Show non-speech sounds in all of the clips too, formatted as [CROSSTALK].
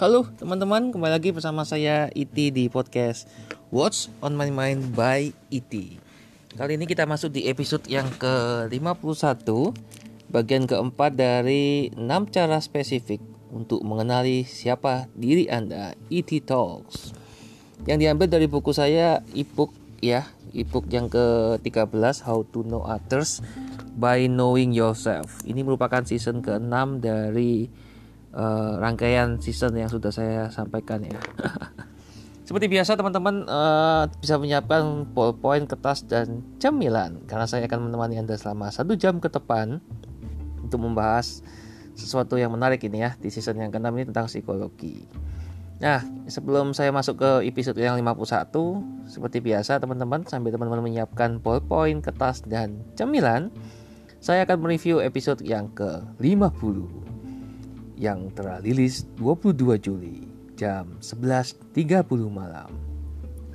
Halo teman-teman, kembali lagi bersama saya Iti di podcast What's on My Mind by Iti. Kali ini kita masuk di episode yang ke-51 Bagian keempat dari 6 cara spesifik untuk mengenali siapa diri Anda Iti Talks Yang diambil dari buku saya ebook ya ebook yang ke-13 How to Know Others by Knowing Yourself Ini merupakan season ke-6 dari uh, rangkaian season yang sudah saya sampaikan ya. [LAUGHS] Seperti biasa teman-teman uh, bisa menyiapkan ballpoint, kertas dan cemilan karena saya akan menemani anda selama satu jam ke depan untuk membahas sesuatu yang menarik ini ya di season yang ke-6 ini tentang psikologi. Nah, sebelum saya masuk ke episode yang 51, seperti biasa teman-teman sambil teman-teman menyiapkan ballpoint, kertas dan cemilan, saya akan mereview episode yang ke-50 yang terlilis 22 Juli jam 11.30 malam.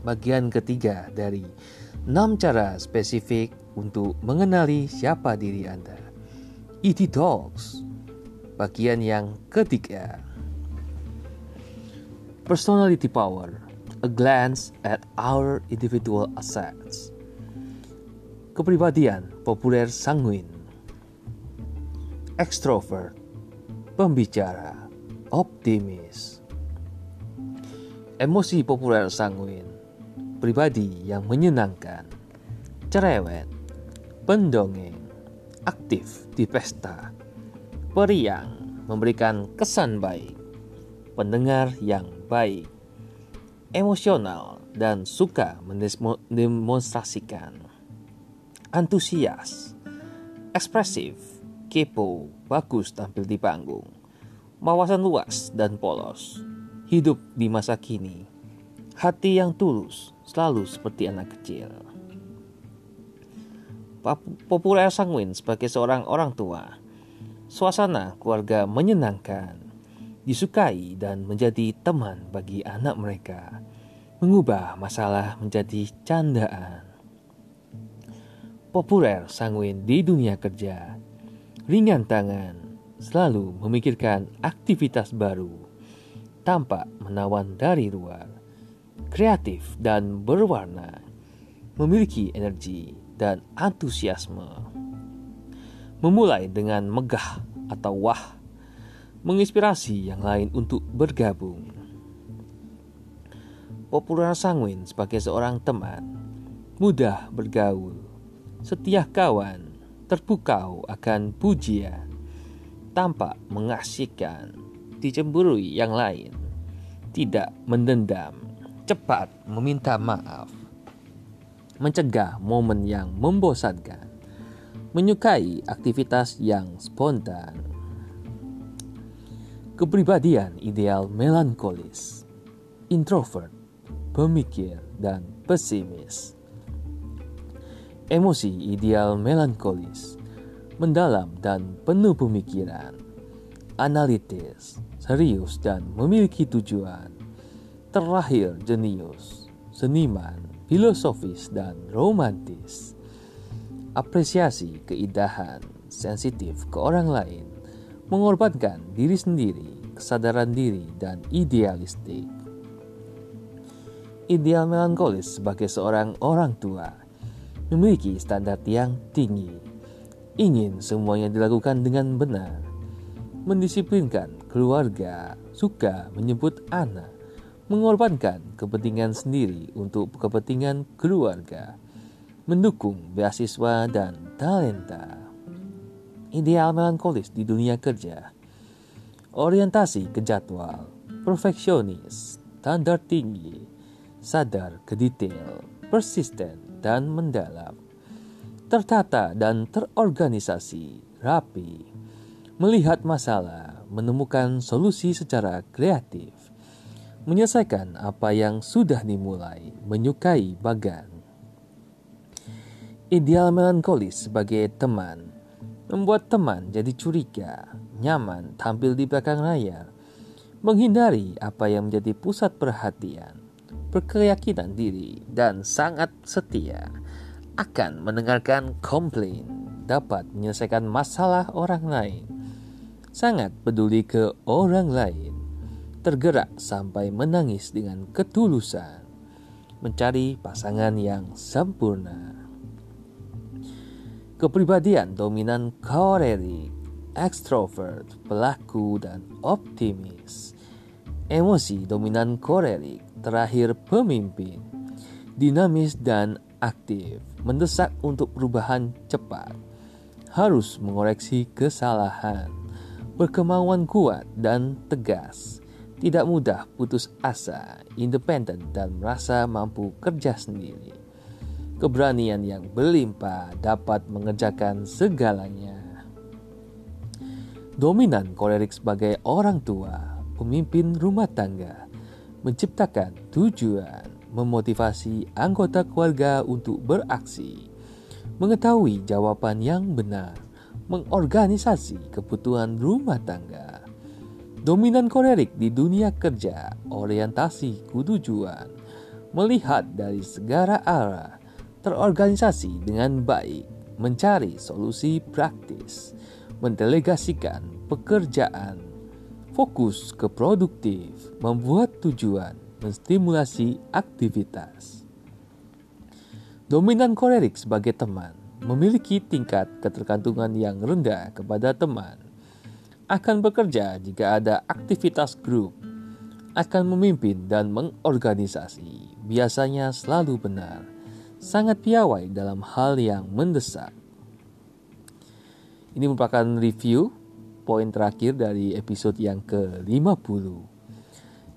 Bagian ketiga dari 6 cara spesifik untuk mengenali siapa diri Anda. ET Talks. Bagian yang ketiga. Personality Power. A glance at our individual assets. Kepribadian populer sanguin. Extrovert pembicara, optimis. Emosi populer sanguin, pribadi yang menyenangkan, cerewet, pendongeng, aktif di pesta, periang, memberikan kesan baik, pendengar yang baik, emosional dan suka mendemonstrasikan, antusias, ekspresif, kepo, bagus tampil di panggung, wawasan luas dan polos, hidup di masa kini, hati yang tulus, selalu seperti anak kecil. Populer sanguin sebagai seorang orang tua, suasana keluarga menyenangkan, disukai dan menjadi teman bagi anak mereka, mengubah masalah menjadi candaan. Populer sanguin di dunia kerja, ringan tangan, selalu memikirkan aktivitas baru, tampak menawan dari luar, kreatif dan berwarna, memiliki energi dan antusiasme. Memulai dengan megah atau wah, menginspirasi yang lain untuk bergabung. Populer sanguin sebagai seorang teman, mudah bergaul, setia kawan, terpukau akan pujian, tampak mengasihkan, dicemburui yang lain, tidak mendendam, cepat meminta maaf, mencegah momen yang membosankan, menyukai aktivitas yang spontan. Kepribadian ideal melankolis, introvert, pemikir, dan pesimis Emosi ideal melankolis, mendalam dan penuh pemikiran, analitis, serius dan memiliki tujuan, terakhir jenius, seniman, filosofis dan romantis. Apresiasi keindahan, sensitif ke orang lain, mengorbankan diri sendiri, kesadaran diri, dan idealistik. Ideal melankolis sebagai seorang orang tua memiliki standar yang tinggi, ingin semuanya dilakukan dengan benar, mendisiplinkan keluarga, suka menyebut anak, mengorbankan kepentingan sendiri untuk kepentingan keluarga, mendukung beasiswa dan talenta. Ideal melankolis di dunia kerja, orientasi ke jadwal, perfeksionis, standar tinggi, sadar ke detail, persisten, dan mendalam, tertata dan terorganisasi, rapi, melihat masalah, menemukan solusi secara kreatif, menyelesaikan apa yang sudah dimulai, menyukai bagan. Ideal melankolis sebagai teman, membuat teman jadi curiga, nyaman tampil di belakang layar, menghindari apa yang menjadi pusat perhatian, berkeyakinan diri, dan sangat setia, akan mendengarkan komplain, dapat menyelesaikan masalah orang lain, sangat peduli ke orang lain, tergerak sampai menangis dengan ketulusan, mencari pasangan yang sempurna. Kepribadian dominan kolerik, ekstrovert, pelaku, dan optimis. Emosi dominan kolerik, terakhir pemimpin, dinamis dan aktif, mendesak untuk perubahan cepat, harus mengoreksi kesalahan, berkemauan kuat dan tegas, tidak mudah putus asa, independen dan merasa mampu kerja sendiri. Keberanian yang berlimpah dapat mengerjakan segalanya. Dominan kolerik sebagai orang tua, pemimpin rumah tangga, menciptakan tujuan, memotivasi anggota keluarga untuk beraksi, mengetahui jawaban yang benar, mengorganisasi kebutuhan rumah tangga. Dominan kolerik di dunia kerja, orientasi tujuan, melihat dari segala arah, terorganisasi dengan baik, mencari solusi praktis, mendelegasikan pekerjaan, fokus ke produktif, membuat tujuan, menstimulasi aktivitas. Dominan kolerik sebagai teman memiliki tingkat ketergantungan yang rendah kepada teman, akan bekerja jika ada aktivitas grup, akan memimpin dan mengorganisasi, biasanya selalu benar, sangat piawai dalam hal yang mendesak. Ini merupakan review poin terakhir dari episode yang ke-50.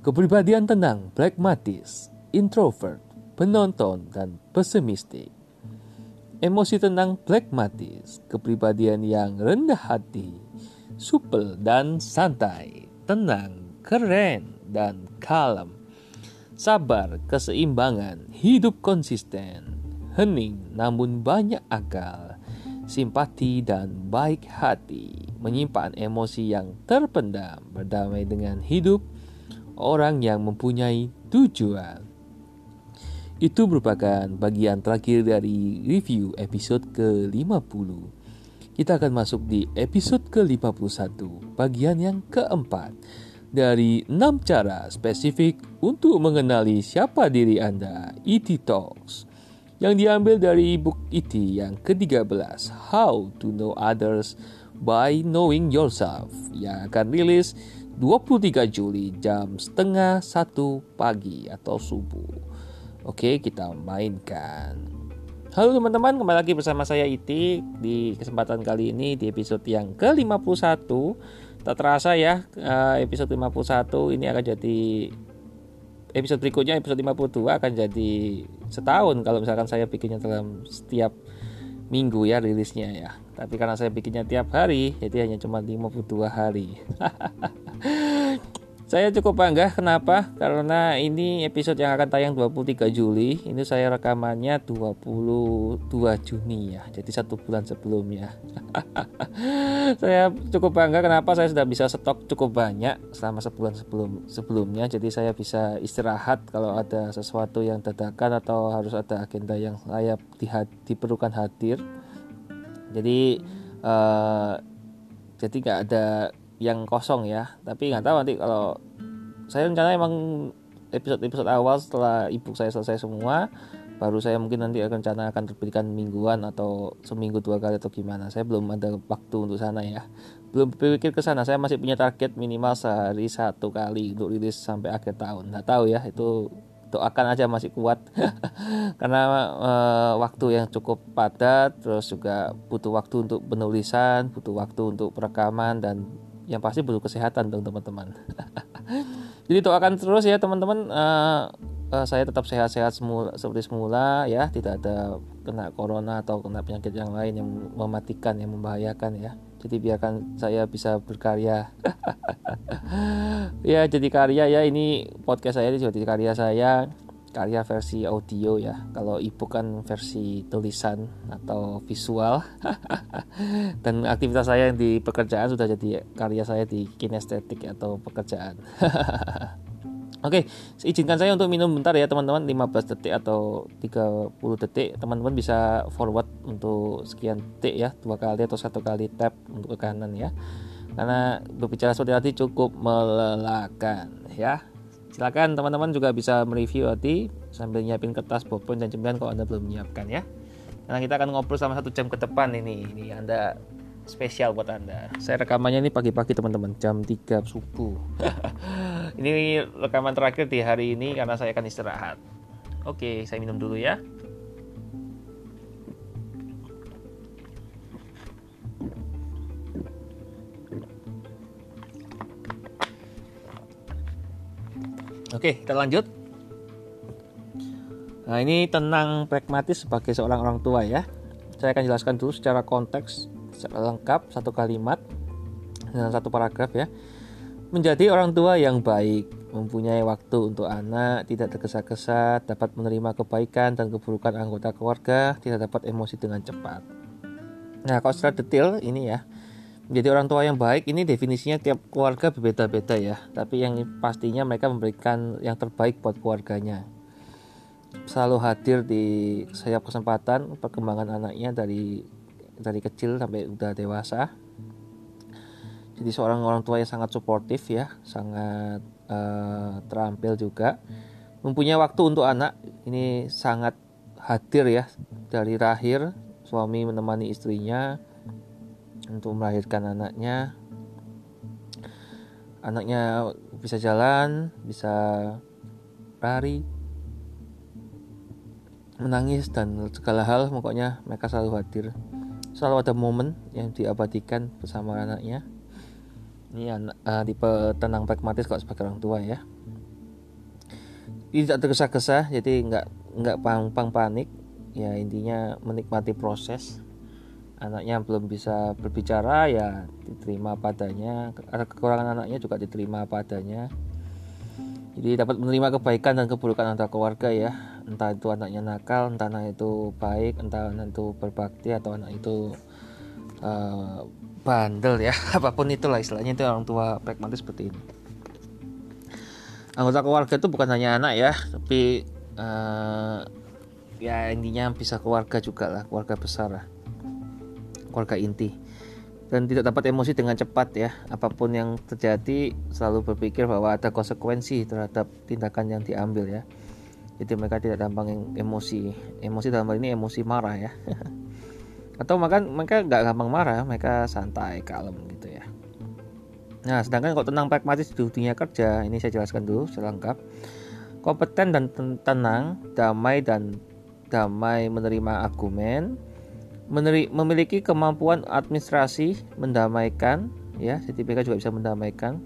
Kepribadian tenang, pragmatis, introvert, penonton, dan pesimistik. Emosi tenang pragmatis, kepribadian yang rendah hati, supel dan santai, tenang, keren, dan kalem, sabar, keseimbangan, hidup konsisten, hening namun banyak akal, simpati dan baik hati, menyimpan emosi yang terpendam, berdamai dengan hidup, orang yang mempunyai tujuan, itu merupakan bagian terakhir dari review episode ke-50. Kita akan masuk di episode ke-51, bagian yang keempat. Dari 6 cara spesifik untuk mengenali siapa diri Anda, ET Talks, yang diambil dari ebook ET yang ke-13, How to Know Others by Knowing Yourself, yang akan rilis 23 Juli jam setengah satu pagi atau subuh. Oke, kita mainkan. Halo teman-teman, kembali lagi bersama saya Iti di kesempatan kali ini di episode yang ke-51. Tak terasa ya, eh, episode 51 ini akan jadi episode berikutnya episode 52 akan jadi setahun kalau misalkan saya bikinnya dalam setiap minggu ya rilisnya ya. Tapi karena saya bikinnya tiap hari, jadi hanya cuma 52 hari. [LAUGHS] Saya cukup bangga kenapa? Karena ini episode yang akan tayang 23 Juli. Ini saya rekamannya 22 Juni ya. Jadi satu bulan sebelumnya. [LAUGHS] saya cukup bangga kenapa saya sudah bisa stok cukup banyak selama sebulan sebelum sebelumnya. Jadi saya bisa istirahat kalau ada sesuatu yang dadakan atau harus ada agenda yang layak di, diperlukan hadir. Jadi uh, jadi nggak ada yang kosong ya. Tapi nggak tahu nanti kalau saya rencana emang episode-episode awal setelah ibu saya selesai semua baru saya mungkin nanti akan rencana akan terbitkan mingguan atau seminggu dua kali atau gimana. Saya belum ada waktu untuk sana ya. Belum berpikir ke sana. Saya masih punya target minimal sehari satu kali untuk rilis sampai akhir tahun. Nggak tahu ya itu doakan aja masih kuat. [LAUGHS] Karena e, waktu yang cukup padat terus juga butuh waktu untuk penulisan butuh waktu untuk perekaman dan yang pasti butuh kesehatan dong teman-teman. [LAUGHS] Jadi doakan terus ya teman-teman. Uh, uh, saya tetap sehat-sehat semula seperti semula ya. Tidak ada kena corona atau kena penyakit yang lain yang mematikan yang membahayakan ya. Jadi biarkan saya bisa berkarya. [LAUGHS] Ya jadi karya ya. Ini podcast saya ini jadi karya saya karya versi audio ya. Kalau ebook kan versi tulisan atau visual. [LAUGHS] Dan aktivitas saya yang di pekerjaan sudah jadi karya saya di kinestetik atau pekerjaan. [LAUGHS] Oke, izinkan saya untuk minum bentar ya teman-teman. 15 detik atau 30 detik. Teman-teman bisa forward untuk sekian detik ya. Dua kali atau satu kali tap untuk ke kanan ya. Karena berbicara seperti tadi cukup melelahkan ya silakan teman-teman juga bisa mereview nanti sambil nyiapin kertas pulpen dan cemilan kalau anda belum menyiapkan ya. Karena kita akan ngobrol selama satu jam ke depan ini. Ini anda spesial buat anda. Saya rekamannya ini pagi-pagi teman-teman. Jam 3 subuh. [LAUGHS] Ini rekaman terakhir di hari ini karena saya akan istirahat. Oke saya minum dulu ya Oke, kita lanjut. Nah, ini tenang pragmatis sebagai seorang orang tua ya. Saya akan jelaskan dulu secara konteks secara lengkap satu kalimat dengan satu paragraf ya. Menjadi orang tua yang baik, mempunyai waktu untuk anak, tidak tergesa-gesa, dapat menerima kebaikan dan keburukan anggota keluarga, tidak dapat emosi dengan cepat. Nah, kalau secara detail ini ya, menjadi orang tua yang baik ini definisinya tiap keluarga berbeda-beda ya. Tapi yang pastinya mereka memberikan yang terbaik buat keluarganya. Selalu hadir di setiap kesempatan perkembangan anaknya dari dari kecil sampai udah dewasa. Jadi seorang orang tua yang sangat suportif ya sangat uh, terampil juga. Mempunyai waktu untuk anak ini sangat hadir ya. Dari lahir suami menemani istrinya untuk melahirkan anaknya. Anaknya bisa jalan bisa lari menangis dan segala hal pokoknya mereka selalu hadir. Selalu ada momen yang diabadikan bersama anaknya. Ini anak uh, tipe tenang pragmatis kok sebagai orang tua ya. Tidak tergesa-gesa jadi nggak nggak pang-pang panik. Ya intinya menikmati proses anaknya belum bisa berbicara ya diterima padanya ada kekurangan anaknya juga diterima padanya jadi dapat menerima kebaikan dan keburukan antara keluarga ya. Entah itu anaknya nakal entah anak itu baik entah anak itu berbakti atau anak itu uh, bandel ya. [LAUGHS] Apa pun itulah istilahnya itu orang tua pragmatis seperti ini. Anggota keluarga itu bukan hanya anak ya tapi uh, ya intinya bisa keluarga juga lah keluarga besar lah keluarga inti. Dan tidak dapat emosi dengan cepat ya. Apa pun yang terjadi selalu berpikir bahwa ada konsekuensi terhadap tindakan yang diambil ya. Jadi mereka tidak gampang emosi. Emosi dalam hal ini emosi marah ya. [LAUGHS] Atau makan mereka nggak gampang marah mereka santai kalem gitu ya. Nah sedangkan kalau tenang pragmatis di dunia kerja ini saya jelaskan dulu secara lengkap. Kompeten dan tenang damai dan damai menerima argumen memiliki kemampuan administrasi mendamaikan ya mereka juga bisa mendamaikan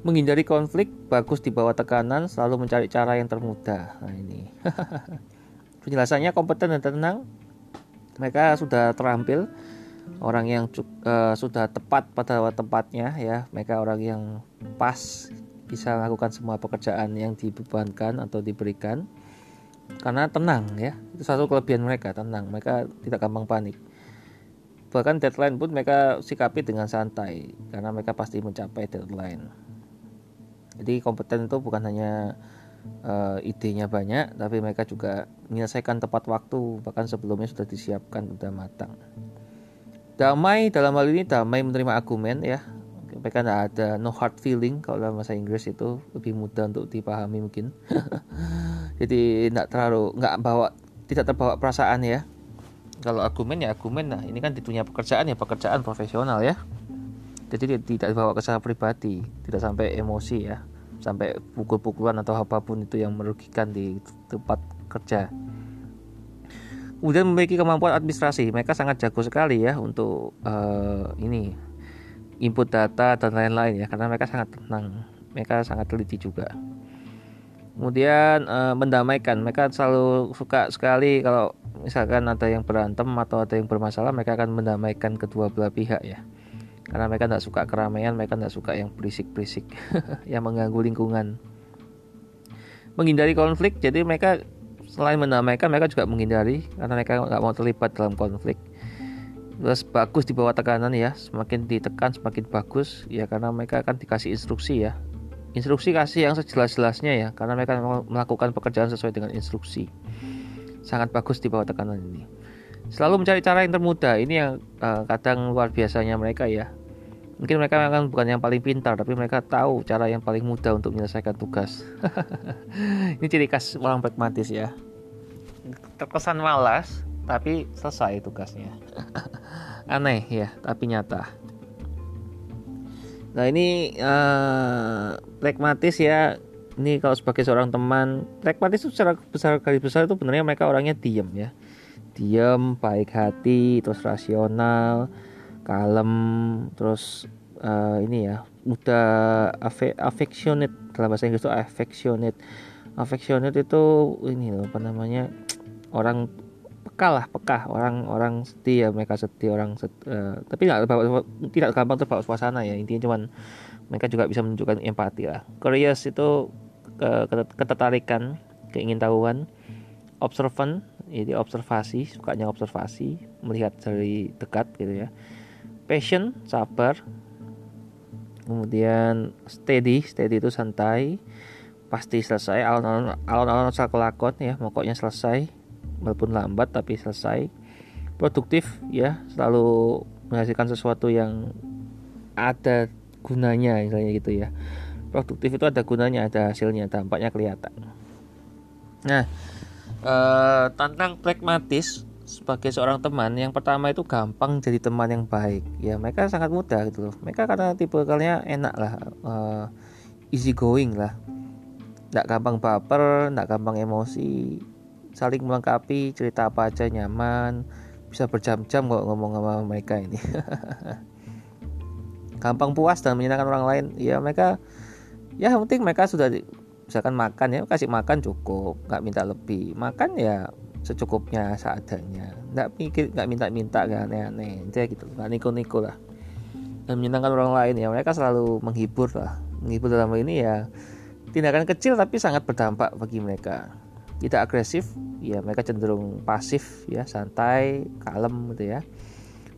menghindari konflik bagus di bawah tekanan selalu mencari cara yang termudah. Nah ini. [LAUGHS] Penjelasannya kompeten dan tenang. Mereka sudah terampil. Orang yang uh, sudah tepat pada tempatnya ya. Mereka orang yang pas bisa melakukan semua pekerjaan yang dibebankan atau diberikan karena tenang ya. Itu satu kelebihan mereka tenang. Mereka tidak gampang panik. Bahkan deadline pun mereka sikapi dengan santai karena mereka pasti mencapai deadline. Jadi kompeten itu bukan hanya uh, idenya banyak tapi mereka juga menyelesaikan tepat waktu bahkan sebelumnya sudah disiapkan sudah matang. Damai dalam hal ini damai menerima argumen ya mereka tidak ada no hard feeling kalau dalam bahasa Inggris itu lebih mudah untuk dipahami mungkin. [LAUGHS] Jadi tidak terlalu nggak bawa tidak terbawa perasaan ya. Kalau argumen ya argumen. Nah ini kan di dunia pekerjaan ya pekerjaan profesional ya. Jadi tidak dibawa ke saya pribadi tidak sampai emosi ya. Sampai pukul-pukulan atau apa pun itu yang merugikan di tempat kerja. Kemudian memiliki kemampuan administrasi. Mereka sangat jago sekali ya untuk uh, ini input data dan lain-lain ya karena mereka sangat tenang mereka sangat teliti juga. Kemudian e, mendamaikan mereka selalu suka sekali kalau misalkan ada yang berantem atau ada yang bermasalah mereka akan mendamaikan kedua belah pihak ya. Karena mereka tidak suka keramaian mereka tidak suka yang berisik-berisik [LAUGHS] yang mengganggu lingkungan. Menghindari konflik jadi mereka selain mendamaikan mereka juga menghindari karena mereka nggak mau terlibat dalam konflik terus bagus di bawah tekanan ya semakin ditekan semakin bagus ya karena mereka akan dikasih instruksi ya. Instruksi kasih yang sejelas-jelasnya ya karena mereka melakukan pekerjaan sesuai dengan instruksi. Sangat bagus di bawah tekanan ini. Selalu mencari cara yang termudah ini yang uh, kadang luar biasanya mereka ya. Mungkin mereka akan bukan yang paling pintar tapi mereka tahu cara yang paling mudah untuk menyelesaikan tugas. [LAUGHS] Ini ciri khas orang pragmatis ya. Terkesan malas tapi selesai tugasnya [LAUGHS] aneh ya tapi nyata. Nah ini uh, pragmatis ya. Ini kalau sebagai seorang teman pragmatis itu secara besar kali besar itu benernya mereka orangnya diem ya. Diem baik hati terus rasional kalem terus uh, ini ya mudah affectionate dalam bahasa Inggris itu affectionate. Affectionate itu ini loh apa namanya orang peka lah peka orang orang setia mereka setia orang set, uh, tapi tidak tidak gampang terbawa suasana ya intinya cuman mereka juga bisa menunjukkan empati lah curious itu ke, ketertarikan keingintahuan observant jadi observasi sukanya observasi melihat dari dekat gitu ya passion sabar kemudian steady steady itu santai pasti selesai alon-alon alon-alon ya pokoknya selesai walaupun lambat tapi selesai. Produktif ya. Selalu menghasilkan sesuatu yang ada gunanya misalnya gitu ya. Produktif itu ada gunanya ada hasilnya. Dampaknya kelihatan. Nah eh, tentang pragmatis sebagai seorang teman yang pertama itu gampang jadi teman yang baik. Ya mereka sangat mudah gitu loh. Mereka karena tipe kalian enak lah uh, easy going lah. Tidak gampang baper tidak gampang emosi saling melengkapi cerita apa aja nyaman bisa berjam-jam kok ngomong sama mereka ini. [LAUGHS] Gampang puas dan menyenangkan orang lain. Ya mereka ya penting mereka sudah misalkan makan ya kasih makan cukup nggak minta lebih. Makan ya secukupnya seadanya. Nggak mikir nggak minta-minta gak aneh-aneh. Dia gitu nggak niko-niko lah. Dan menyenangkan orang lain ya mereka selalu menghibur lah. Menghibur dalam hal ini ya tindakan kecil tapi sangat berdampak bagi mereka tidak agresif ya mereka cenderung pasif ya santai kalem gitu ya.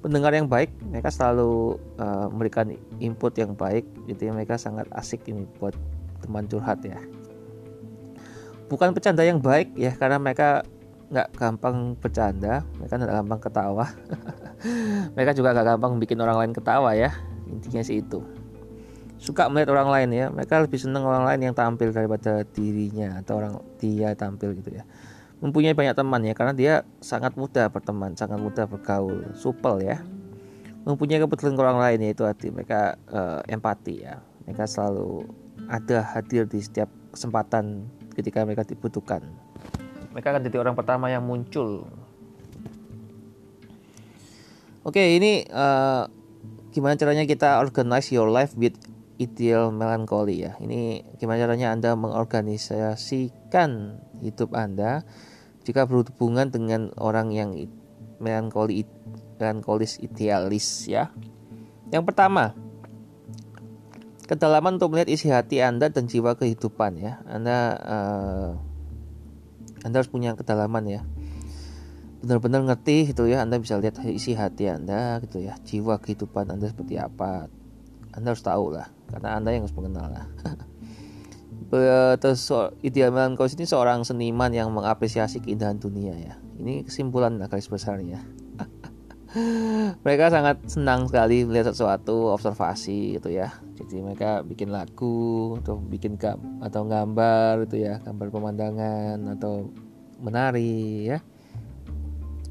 Pendengar yang baik mereka selalu uh, memberikan input yang baik jadi mereka sangat asik ini buat teman curhat ya. Bukan bercanda yang baik ya karena mereka nggak gampang bercanda mereka nggak gampang ketawa. [LAUGHS] Mereka juga nggak gampang bikin orang lain ketawa ya intinya sih itu suka melihat orang lain ya. Mereka lebih senang orang lain yang tampil daripada dirinya atau orang dia tampil gitu ya. Mempunyai banyak teman ya karena dia sangat mudah berteman sangat mudah bergaul supel ya. Mempunyai kebetulan orang lain yaitu hati mereka uh, empati ya. Mereka selalu ada hadir di setiap kesempatan ketika mereka dibutuhkan. Mereka akan jadi orang pertama yang muncul. Oke ini uh, gimana caranya kita organize your life with ideal melancholy ya. Ini gimana caranya anda mengorganisasikan hidup anda? Jika berhubungan dengan orang yang melankoli melankolis idealis ya. Yang pertama kedalaman untuk melihat isi hati anda dan jiwa kehidupan ya. Anda uh, anda harus punya kedalaman ya. Benar-benar ngerti gitu ya Anda bisa lihat isi hati Anda gitu ya. Jiwa kehidupan Anda seperti apa Anda harus tahu lah karena Anda yang harus mengenal lah. [LAUGHS] Terus ideal melankolis ini seorang seniman yang mengapresiasi keindahan dunia ya. Ini kesimpulan garis besarnya. [LAUGHS] Mereka sangat senang sekali melihat sesuatu observasi gitu ya. Jadi mereka bikin lagu atau bikin gam atau gambar itu ya gambar pemandangan atau menari ya.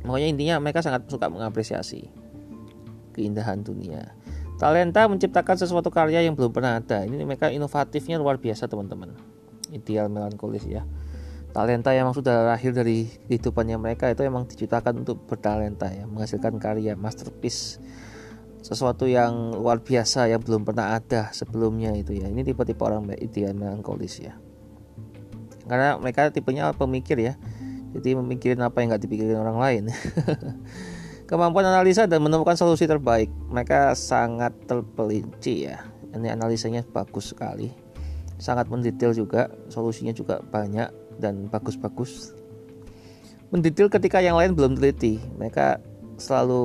Pokoknya intinya mereka sangat suka mengapresiasi keindahan dunia talenta menciptakan sesuatu karya yang belum pernah ada. Ini mereka inovatifnya luar biasa teman-teman. Ideal melankolis ya. Talenta yang sudah lahir dari kehidupannya mereka itu emang diciptakan untuk bertalenta ya. Menghasilkan karya masterpiece. Sesuatu yang luar biasa yang belum pernah ada sebelumnya itu ya. Ini tipe-tipe orang ideal melankolis ya. Karena mereka tipenya pemikir ya. Jadi memikirin apa yang nggak dipikirin orang lain [LAUGHS] kemampuan analisa dan menemukan solusi terbaik. Mereka sangat terpelinci ya. Ini analisanya bagus sekali. Sangat mendetail juga solusinya juga banyak dan bagus-bagus. Mendetail ketika yang lain belum teliti. Mereka selalu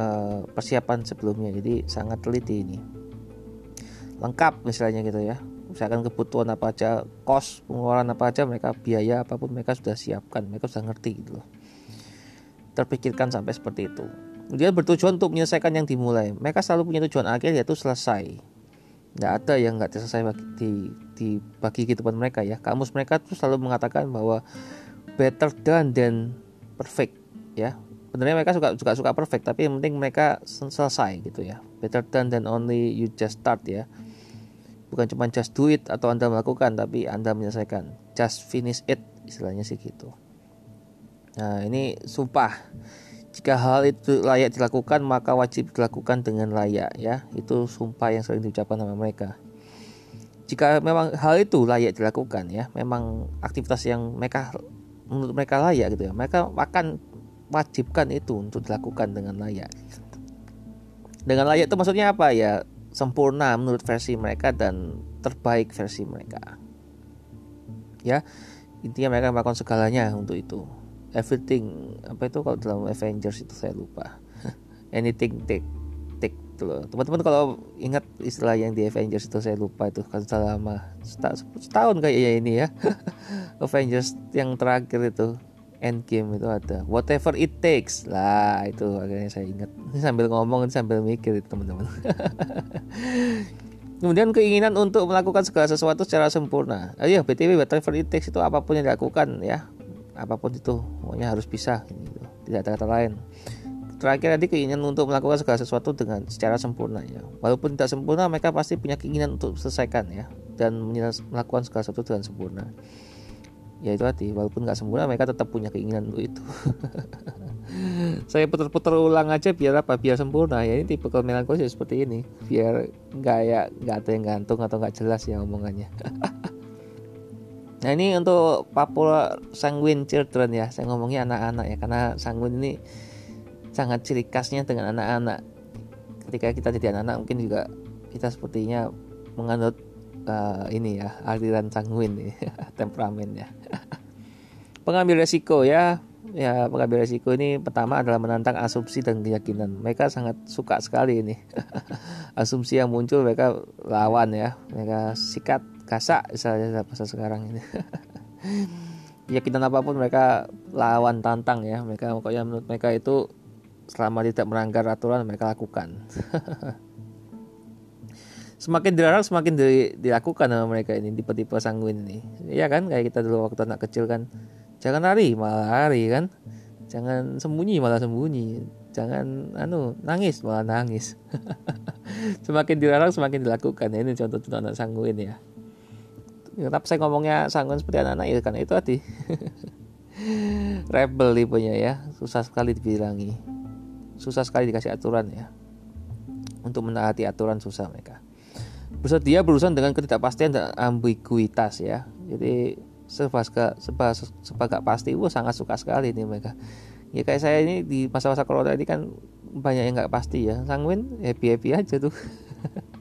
uh, persiapan sebelumnya jadi sangat teliti ini. Lengkap misalnya gitu ya. Misalkan kebutuhan apa aja kos pengeluaran apa aja mereka biaya apa pun mereka sudah siapkan mereka sudah ngerti gitu loh terpikirkan sampai seperti itu Dia bertujuan untuk menyelesaikan yang dimulai. Mereka selalu punya tujuan akhir yaitu selesai. Tidak ada yang nggak selesai di, di bagi kehidupan mereka ya. Kamus mereka tuh selalu mengatakan bahwa better done than perfect ya. Sebenarnya mereka suka suka suka perfect tapi yang penting mereka selesai gitu ya. Better done than only you just start ya. Bukan cuma just do it atau Anda melakukan tapi Anda menyelesaikan. Just finish it istilahnya sih gitu. Nah, ini sumpah jika hal itu layak dilakukan, maka wajib dilakukan dengan layak ya. Itu sumpah yang sering diucapkan sama mereka. Jika memang hal itu layak dilakukan ya, memang aktivitas yang mereka menurut mereka layak gitu ya. Mereka akan wajibkan itu untuk dilakukan dengan layak. Dengan layak itu maksudnya apa ya? Sempurna menurut versi mereka dan terbaik versi mereka. Ya, intinya mereka melakukan segalanya untuk itu everything apa itu kalau dalam Avengers itu saya lupa. [LAUGHS] Anything take take itu loh. Teman-teman kalau ingat istilah yang di Avengers itu saya lupa itu kan sudah lama setahun kayaknya ini ya. [LAUGHS] Avengers yang terakhir itu Endgame itu ada. Whatever it takes. Lah itu akhirnya saya ingat. Ini sambil ngomong sambil mikir itu teman-teman. [LAUGHS] Kemudian keinginan untuk melakukan segala sesuatu secara sempurna. Ayo, BTW whatever it takes itu apa pun yang dilakukan ya apa pun itu pokoknya harus bisa gitu. tidak ada kata lain. Terakhir tadi keinginan untuk melakukan segala sesuatu dengan secara sempurna ya. Walaupun tidak sempurna mereka pasti punya keinginan untuk selesaikan ya dan melakukan segala sesuatu dengan sempurna. Ya itu hati walaupun nggak sempurna mereka tetap punya keinginan untuk itu. [LAUGHS] Saya putar-putar ulang aja biar apa? Biar sempurna. Ya ini tipe melankolis seperti ini. Biar nggak ya nggak ada yang gantung atau nggak jelas ya omongannya [LAUGHS] Nah ini untuk Papua Sanguine Children ya. Saya ngomongnya anak-anak ya Karena Sanguine ini sangat ciri khasnya dengan anak-anak. Ketika kita jadi anak-anak mungkin juga Kita sepertinya menganut uh, ini ya aliran sanguin ya, [LAUGHS] temperamen ya pengambil resiko ya. Ya pengambil resiko ini pertama adalah menantang asumsi dan keyakinan. Mereka sangat suka sekali ini. [LAUGHS] Asumsi yang muncul mereka lawan ya. Mereka sikat kasak misalnya bahasa sekarang ini. [LAUGHS] Keyakinan apa pun mereka lawan tantang ya. Mereka pokoknya menurut mereka itu selama tidak melanggar aturan mereka lakukan. [LAUGHS] Semakin dilarang semakin di, dilakukan sama mereka ini tipe-tipe sanguin ini. Ya kan? Kayak kita dulu waktu anak kecil kan. Jangan lari malah lari kan. Jangan sembunyi malah sembunyi. Jangan anu nangis malah nangis. [LAUGHS] Semakin dilarang semakin dilakukan. Ya ini contoh-contoh anak sanguin ya tapi saya ngomongnya sanggup seperti anak-anak ya karena itu hati [LAUGHS] rebel tipenya ya susah sekali dibilangi. Susah sekali dikasih aturan ya. Untuk menaati aturan susah mereka. Bersedia berurusan dengan ketidakpastian dan ambiguitas ya. Jadi serba serba serba pasti wah sangat suka sekali nih mereka. Ya kayak saya ini di masa-masa corona ini kan banyak yang nggak pasti ya. Sanguin happy happy aja tuh [LAUGHS]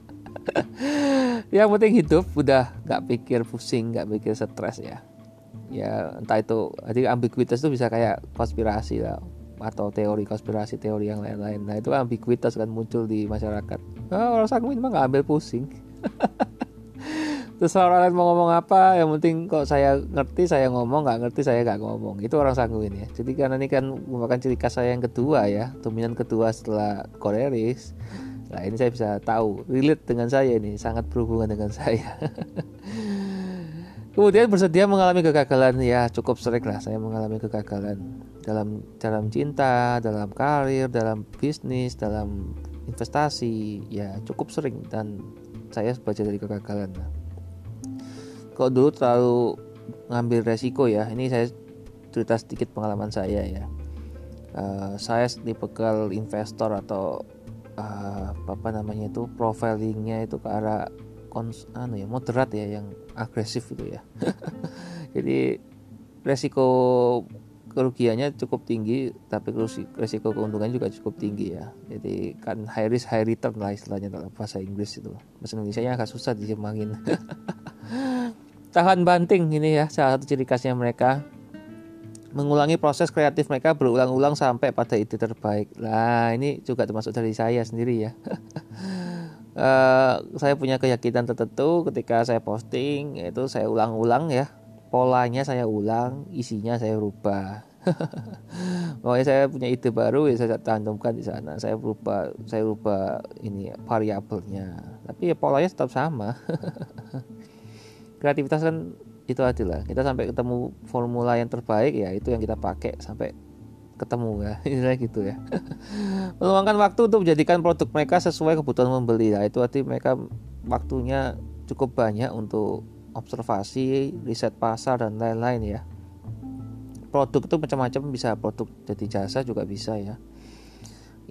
[LAUGHS] yang penting hidup udah nggak pikir pusing nggak pikir stres ya. Ya entah itu jadi ambiguitas itu bisa kayak konspirasi lah atau teori konspirasi teori yang lain-lain. Nah itu ambiguitas kan muncul di masyarakat. Nah, orang sanguin mah nggak ambil pusing. [LAUGHS] Terus orang lain mau ngomong apa? Yang penting kok saya ngerti saya ngomong nggak ngerti saya nggak ngomong. Itu orang sanguin ya. Jadi karena ini kan merupakan ciri khas saya yang kedua ya dominan kedua setelah koreris Nah ini saya bisa tahu relate dengan saya ini sangat berhubungan dengan saya. [LAUGHS] Kemudian bersedia mengalami kegagalan ya cukup sering lah saya mengalami kegagalan dalam dalam cinta, dalam karir, dalam bisnis, dalam investasi ya cukup sering dan saya belajar dari kegagalan. Kalau dulu terlalu ngambil resiko ya ini saya cerita sedikit pengalaman saya ya. Uh, saya tipe investor atau uh, apa namanya itu profilingnya itu ke arah kons anu ya moderat ya yang agresif itu ya. [LAUGHS] Jadi resiko kerugiannya cukup tinggi tapi resiko keuntungannya juga cukup tinggi ya. Jadi kan high risk high return lah istilahnya dalam bahasa Inggris itu. Bahasa Indonesia nya agak susah dijemangin. [LAUGHS] Tahan banting ini ya salah satu ciri khasnya mereka mengulangi proses kreatif mereka berulang-ulang sampai pada ide terbaik. Nah, ini juga termasuk dari saya sendiri ya. uh, [LAUGHS] saya punya keyakinan tertentu ketika saya posting itu saya ulang-ulang ya. Polanya saya ulang, isinya saya rubah. [LAUGHS] Pokoknya saya punya ide baru ya saya cantumkan di sana. Saya berubah saya rubah ini variabelnya. Tapi ya polanya tetap sama. [LAUGHS] Kreativitas kan itu adalah kita sampai ketemu formula yang terbaik ya itu yang kita pakai sampai ketemu ya. [LAUGHS] Ini gitu ya. [LAUGHS] Meluangkan waktu untuk menjadikan produk mereka sesuai kebutuhan membeli lah itu arti mereka waktunya cukup banyak untuk observasi riset pasar dan lain-lain ya. Produk itu macam-macam bisa produk jadi jasa juga bisa ya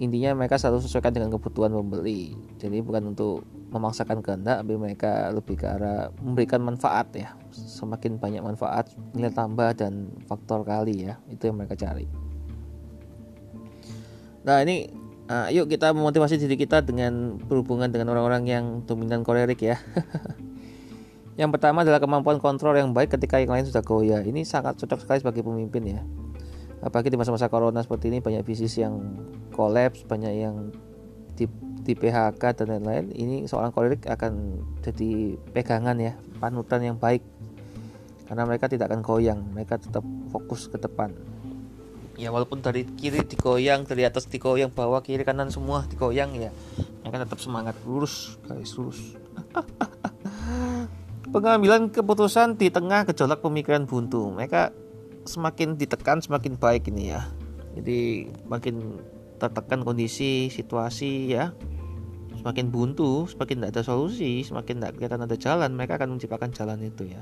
intinya mereka selalu sesuaikan dengan kebutuhan pembeli jadi bukan untuk memaksakan kehendak tapi mereka lebih ke arah memberikan manfaat ya semakin banyak manfaat nilai tambah dan faktor kali ya itu yang mereka cari nah ini uh, yuk kita memotivasi diri kita dengan berhubungan dengan orang-orang yang dominan kolerik ya [LAUGHS] Yang pertama adalah kemampuan kontrol yang baik ketika yang lain sudah goyah. Ini sangat cocok sekali sebagai pemimpin ya. Apalagi di masa-masa corona seperti ini banyak bisnis yang kolaps, banyak yang di, di PHK dan lain-lain. Ini seorang kolerik akan jadi pegangan ya, panutan yang baik. Karena mereka tidak akan goyang, mereka tetap fokus ke depan. Ya walaupun dari kiri digoyang, dari atas digoyang, bawah kiri kanan semua digoyang ya. Mereka tetap semangat lurus, guys lurus. [LAUGHS] pengambilan keputusan di tengah gejolak pemikiran buntu. Mereka semakin ditekan semakin baik ini ya. Jadi makin tertekan kondisi situasi ya. Semakin buntu, semakin tidak ada solusi, semakin tidak kelihatan ada jalan, mereka akan menciptakan jalan itu ya.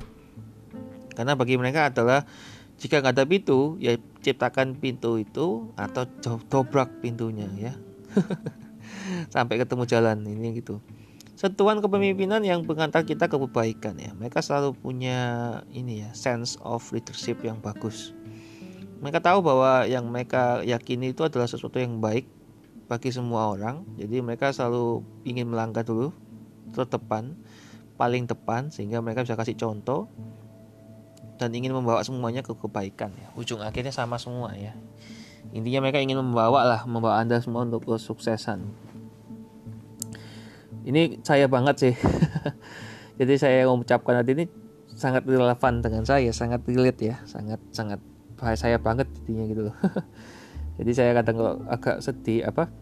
Karena bagi mereka adalah jika nggak ada pintu, ya ciptakan pintu itu atau dobrak pintunya ya. [LAUGHS] Sampai ketemu jalan ini gitu sentuhan kepemimpinan yang mengantar kita ke kebaikan ya. Mereka selalu punya ini ya, sense of leadership yang bagus. Mereka tahu bahwa yang mereka yakini itu adalah sesuatu yang baik bagi semua orang. Jadi mereka selalu ingin melangkah dulu terdepan, paling depan sehingga mereka bisa kasih contoh dan ingin membawa semuanya ke kebaikan ya. Ujung akhirnya sama semua ya. Intinya mereka ingin membawa lah, membawa Anda semua untuk kesuksesan ini saya banget sih. [LAUGHS] Jadi saya mengucapkan tadi ini sangat relevan dengan saya sangat relate ya sangat sangat saya banget intinya gitu loh. [LAUGHS] Jadi saya kadang kalau agak sedih apa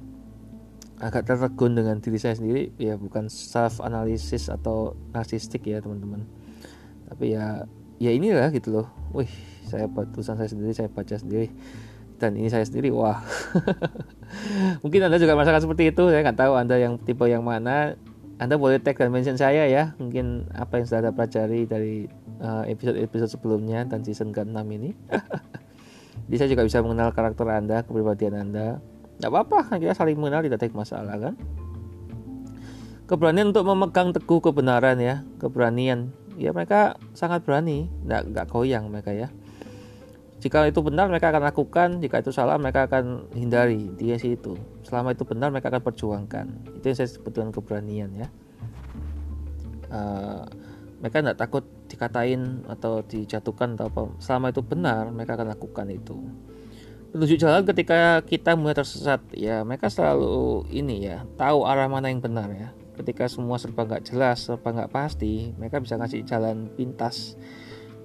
agak tertegun dengan diri saya sendiri ya bukan self analysis atau narsistik ya teman-teman. Tapi ya ya inilah gitu loh. Wih saya tulisan saya sendiri saya baca sendiri dan ini saya sendiri wah. [LAUGHS] Mungkin anda juga merasakan seperti itu saya nggak tahu anda yang tipe yang mana. Anda boleh tag dan mention saya ya mungkin apa yang sudah anda pelajari dari uh, episode-episode sebelumnya dan season ke-6 ini. [LAUGHS] Jadi juga bisa mengenal karakter anda kepribadian anda. Nggak apa-apa kita saling mengenal tidak ada masalah kan? Keberanian untuk memegang teguh kebenaran ya keberanian. Ya mereka sangat berani nggak nggak goyang mereka ya jika itu benar mereka akan lakukan. Jika itu salah mereka akan hindari. Dia sih itu. Selama itu benar mereka akan perjuangkan. Itu yang saya sebut dengan keberanian ya. Uh, mereka tidak takut dikatain atau dijatuhkan atau apa. Selama itu benar mereka akan lakukan itu. Petunjuk jalan ketika kita mulai tersesat ya mereka selalu ini ya tahu arah mana yang benar ya. Ketika semua serba nggak jelas serba nggak pasti mereka bisa ngasih jalan pintas.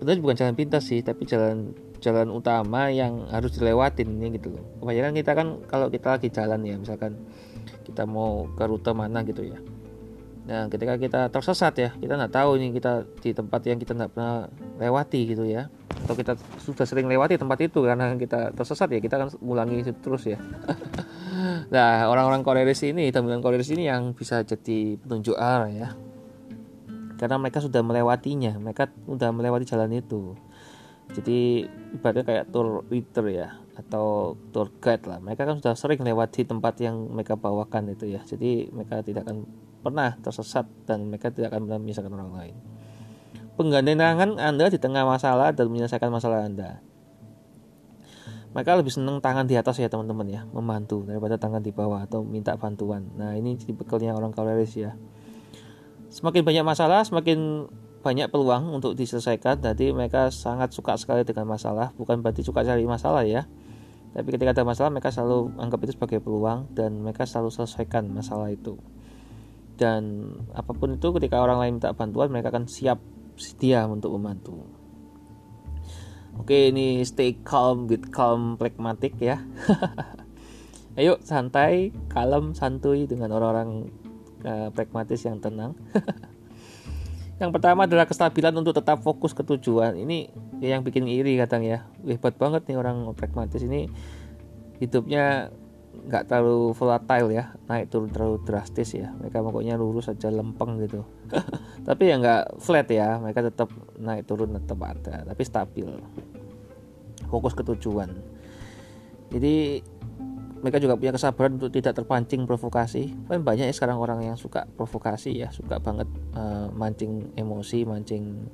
Benar bukan jalan pintas sih tapi jalan jalan utama yang harus dilewatin ini gitu loh. Kebanyakan kita kan kalau kita lagi jalan ya misalkan kita mau ke rute mana gitu ya. Nah ketika kita tersesat ya kita nggak tahu nih kita di tempat yang kita nggak pernah lewati gitu ya. Atau kita sudah sering lewati tempat itu karena kita tersesat ya kita akan ulangi terus ya. [LAUGHS] Nah orang-orang Koreris ini teman Koreris ini yang bisa jadi penunjuk arah ya. Karena mereka sudah melewatinya mereka sudah melewati jalan itu jadi ibaratnya kayak tour leader ya atau tour guide lah. Mereka kan sudah sering lewat di tempat yang mereka bawakan itu ya. Jadi mereka tidak akan pernah tersesat dan mereka tidak akan pernah orang lain. Penggantian tangan anda di tengah masalah dan menyelesaikan masalah anda. Mereka lebih senang tangan di atas ya teman-teman ya membantu daripada tangan di bawah atau minta bantuan. Nah ini tipikalnya orang kaleris ya. Semakin banyak masalah semakin banyak peluang untuk diselesaikan. Jadi mereka sangat suka sekali dengan masalah. Bukan berarti suka cari masalah ya. Tapi ketika ada masalah mereka selalu anggap itu sebagai peluang dan mereka selalu selesaikan masalah itu. Dan apa pun itu ketika orang lain minta bantuan mereka akan siap sedia untuk membantu. Oke, ini stay calm with calm pragmatic ya. [LAUGHS] Ayo santai, kalem, santuy dengan orang-orang uh, pragmatis yang tenang. [LAUGHS] yang pertama adalah kestabilan untuk tetap fokus ke tujuan. Ini yang bikin iri kadang ya. Hebat banget nih orang pragmatis ini. Hidupnya nggak terlalu volatile ya. Naik turun terlalu drastis ya. Mereka pokoknya lurus aja lempeng gitu. [LAUGHS] Tapi ya nggak flat ya. Mereka tetap naik turun tetap ada. Tapi stabil. Fokus ke tujuan. Jadi mereka juga punya kesabaran untuk tidak terpancing provokasi. Kan banyak ya sekarang orang yang suka provokasi ya suka banget uh, mancing emosi mancing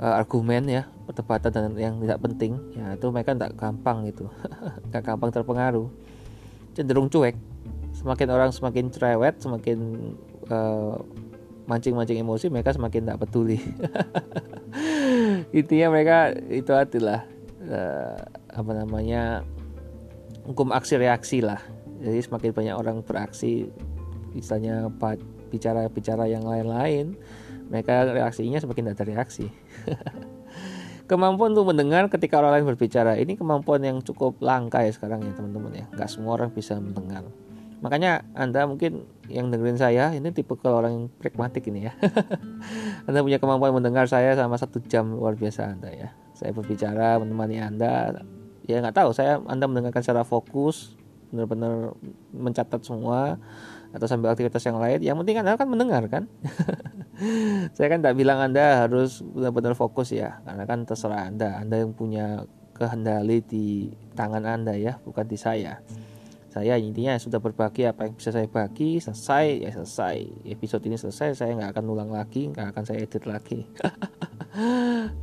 uh, argumen ya perdebatan dan yang tidak penting. Ya itu mereka tidak gampang gitu. [LAUGHS] Nggak gampang terpengaruh. Cenderung cuek. Semakin orang semakin cerewet semakin uh, mancing-mancing emosi mereka semakin tidak peduli. [LAUGHS] Intinya mereka itu adalah uh, apa namanya hukum aksi reaksi lah. Jadi semakin banyak orang beraksi misalnya bicara-bicara yang lain-lain mereka reaksinya semakin tidak reaksi. [LAUGHS] Kemampuan untuk mendengar ketika orang lain berbicara ini kemampuan yang cukup langka ya sekarang ya teman-teman ya. Nggak semua orang bisa mendengar. Makanya anda mungkin yang dengerin saya ini tipe kalau orang yang pragmatik ini ya. [LAUGHS] Anda punya kemampuan mendengar saya sama satu jam luar biasa anda ya. Saya berbicara menemani anda ya nggak tahu. Saya anda mendengarkan secara fokus benar-benar mencatat semua atau sambil aktivitas yang lain. Yang penting anda kan mendengar kan? [LAUGHS] Saya kan tidak bilang anda harus benar-benar fokus ya karena kan terserah anda. Anda yang punya kehendali di tangan anda ya bukan di saya saya intinya sudah berbagi apa yang bisa saya bagi selesai ya selesai. Episode ini selesai saya nggak akan ulang lagi nggak akan saya edit lagi. [LAUGHS]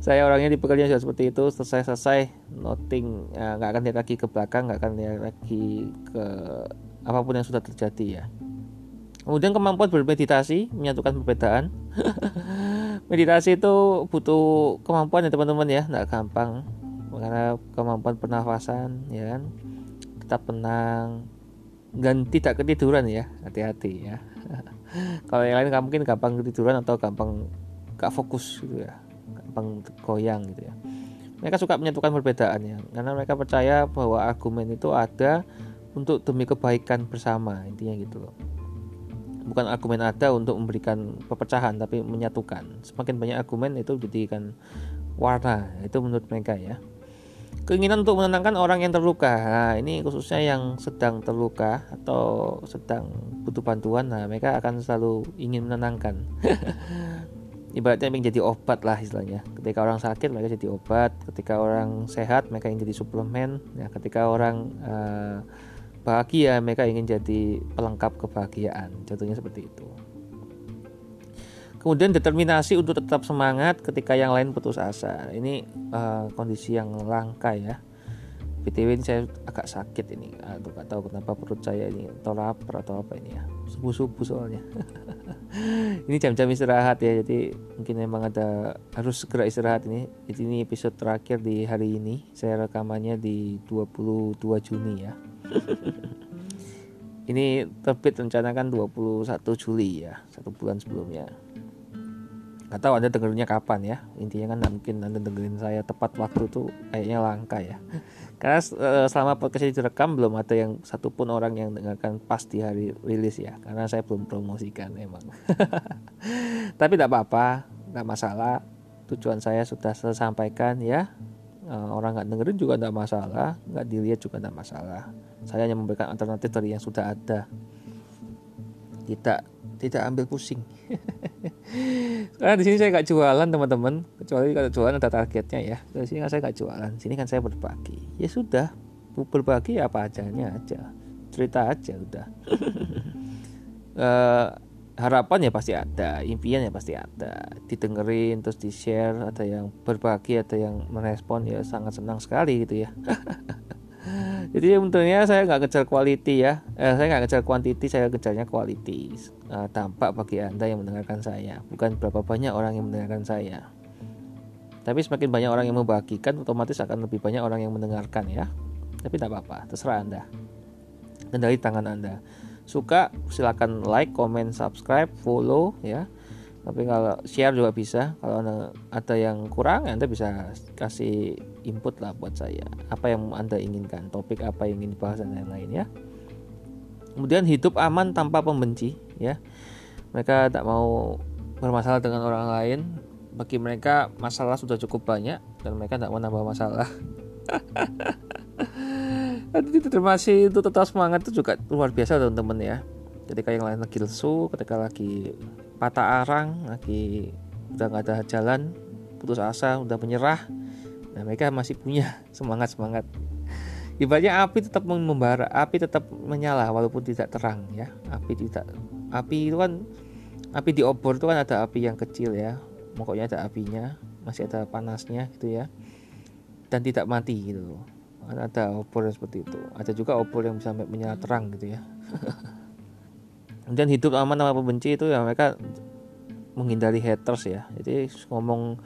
Saya orangnya di pekerjaan sudah seperti itu selesai selesai. Noting ya, nggak akan lihat lagi ke belakang nggak akan lihat lagi ke apa pun yang sudah terjadi ya. Kemudian kemampuan bermeditasi menyatukan perbedaan. [LAUGHS] Meditasi itu butuh kemampuan ya teman-teman ya. Nggak gampang. Karena kemampuan pernafasan ya kan tetap tenang dan tidak ketiduran ya hati-hati ya. [LAUGHS] Kalau yang lain mungkin gampang ketiduran atau gampang gak fokus gitu ya gampang goyang gitu ya. Mereka suka menyatukan perbedaan ya karena mereka percaya bahwa argumen itu ada untuk demi kebaikan bersama intinya gitu loh. Bukan argumen ada untuk memberikan perpecahan tapi menyatukan. Semakin banyak argumen itu jadikan warna itu menurut mereka ya keinginan untuk menenangkan orang yang terluka. Nah, ini khususnya yang sedang terluka atau sedang butuh bantuan. Nah, mereka akan selalu ingin menenangkan. [LAUGHS] Ibaratnya ingin jadi obat lah istilahnya. Ketika orang sakit mereka jadi obat, ketika orang sehat mereka ingin jadi suplemen. Ya, ketika orang uh, bahagia mereka ingin jadi pelengkap kebahagiaan. Contohnya seperti itu. Kemudian determinasi untuk tetap semangat ketika yang lain putus asa. Ini uh, kondisi yang langka ya. BTW ini saya agak sakit ini. Aduh gak tahu kenapa perut saya ini atau lapar atau apa ini ya. Subuh-subuh soalnya. [LAUGHS] ini jam-jam istirahat ya. Jadi mungkin memang ada harus segera istirahat ini. Jadi ini episode terakhir di hari ini. Saya rekamannya di 22 Juni ya. [LAUGHS] ini terbit rencana kan 21 Juli ya, satu bulan sebelumnya nggak tahu anda dengerinnya kapan ya. Intinya kan mungkin anda dengerin saya tepat waktu tuh kayaknya langka ya. [LAUGHS] Karena uh, selama podcast ini direkam belum ada yang satupun orang yang dengarkan pas di hari rilis ya. Karena saya belum promosikan emang. [LAUGHS] Tapi tidak apa-apa nggak masalah. Tujuan saya sudah saya sampaikan ya. Uh, orang nggak dengerin juga tidak masalah. Nggak dilihat juga tidak masalah. Saya hanya memberikan alternatif dari yang sudah ada. Tidak tidak ambil pusing. [LAUGHS] Karena di sini saya nggak jualan teman-teman. Kecuali kalau jualan ada targetnya ya. Di sini kan saya nggak jualan. Sini kan saya berbagi. Ya sudah. Berbagi apa adanya aja. Cerita aja udah. Uh, [LAUGHS] harapan ya pasti ada. Impian ya pasti ada. Didengerin terus di share ada yang berbagi ada yang merespon. Ya sangat senang sekali gitu ya [LAUGHS] jadi sebetulnya saya nggak ngejar quality ya. Eh, saya nggak ngejar quantity saya ngejarnya quality. Uh, dampak bagi anda yang mendengarkan saya. Bukan berapa banyak orang yang mendengarkan saya. Tapi semakin banyak orang yang membagikan otomatis akan lebih banyak orang yang mendengarkan ya. Tapi tidak apa-apa terserah anda. Dan dari tangan anda. Suka silakan like comment subscribe follow ya tapi kalau share juga bisa. Kalau ada yang kurang anda bisa kasih input lah buat saya. Apa yang anda inginkan topik apa yang ingin dibahas dan lain-lain ya. Kemudian hidup aman tanpa pembenci ya. Mereka tak mau bermasalah dengan orang lain. Bagi mereka masalah sudah cukup banyak dan mereka tidak mau nambah masalah. [LAUGHS] Jadi determinasi itu tetap semangat itu juga luar biasa teman-teman ya. Ketika yang lain lagi lesu ketika lagi patah arang lagi udah nggak ada jalan putus asa udah menyerah. Nah mereka masih punya [LAUGHS] semangat semangat ibaratnya api tetap membara api tetap menyala walaupun tidak terang ya. Api tidak api itu kan api di obor itu kan ada api yang kecil ya. Pokoknya ada apinya masih ada panasnya gitu ya. Dan tidak mati gitu. Kan ada obor yang seperti itu. Ada juga obor yang bisa menyala terang gitu ya [LAUGHS] dan hidup aman sama pembenci itu ya mereka menghindari haters ya. Jadi ngomong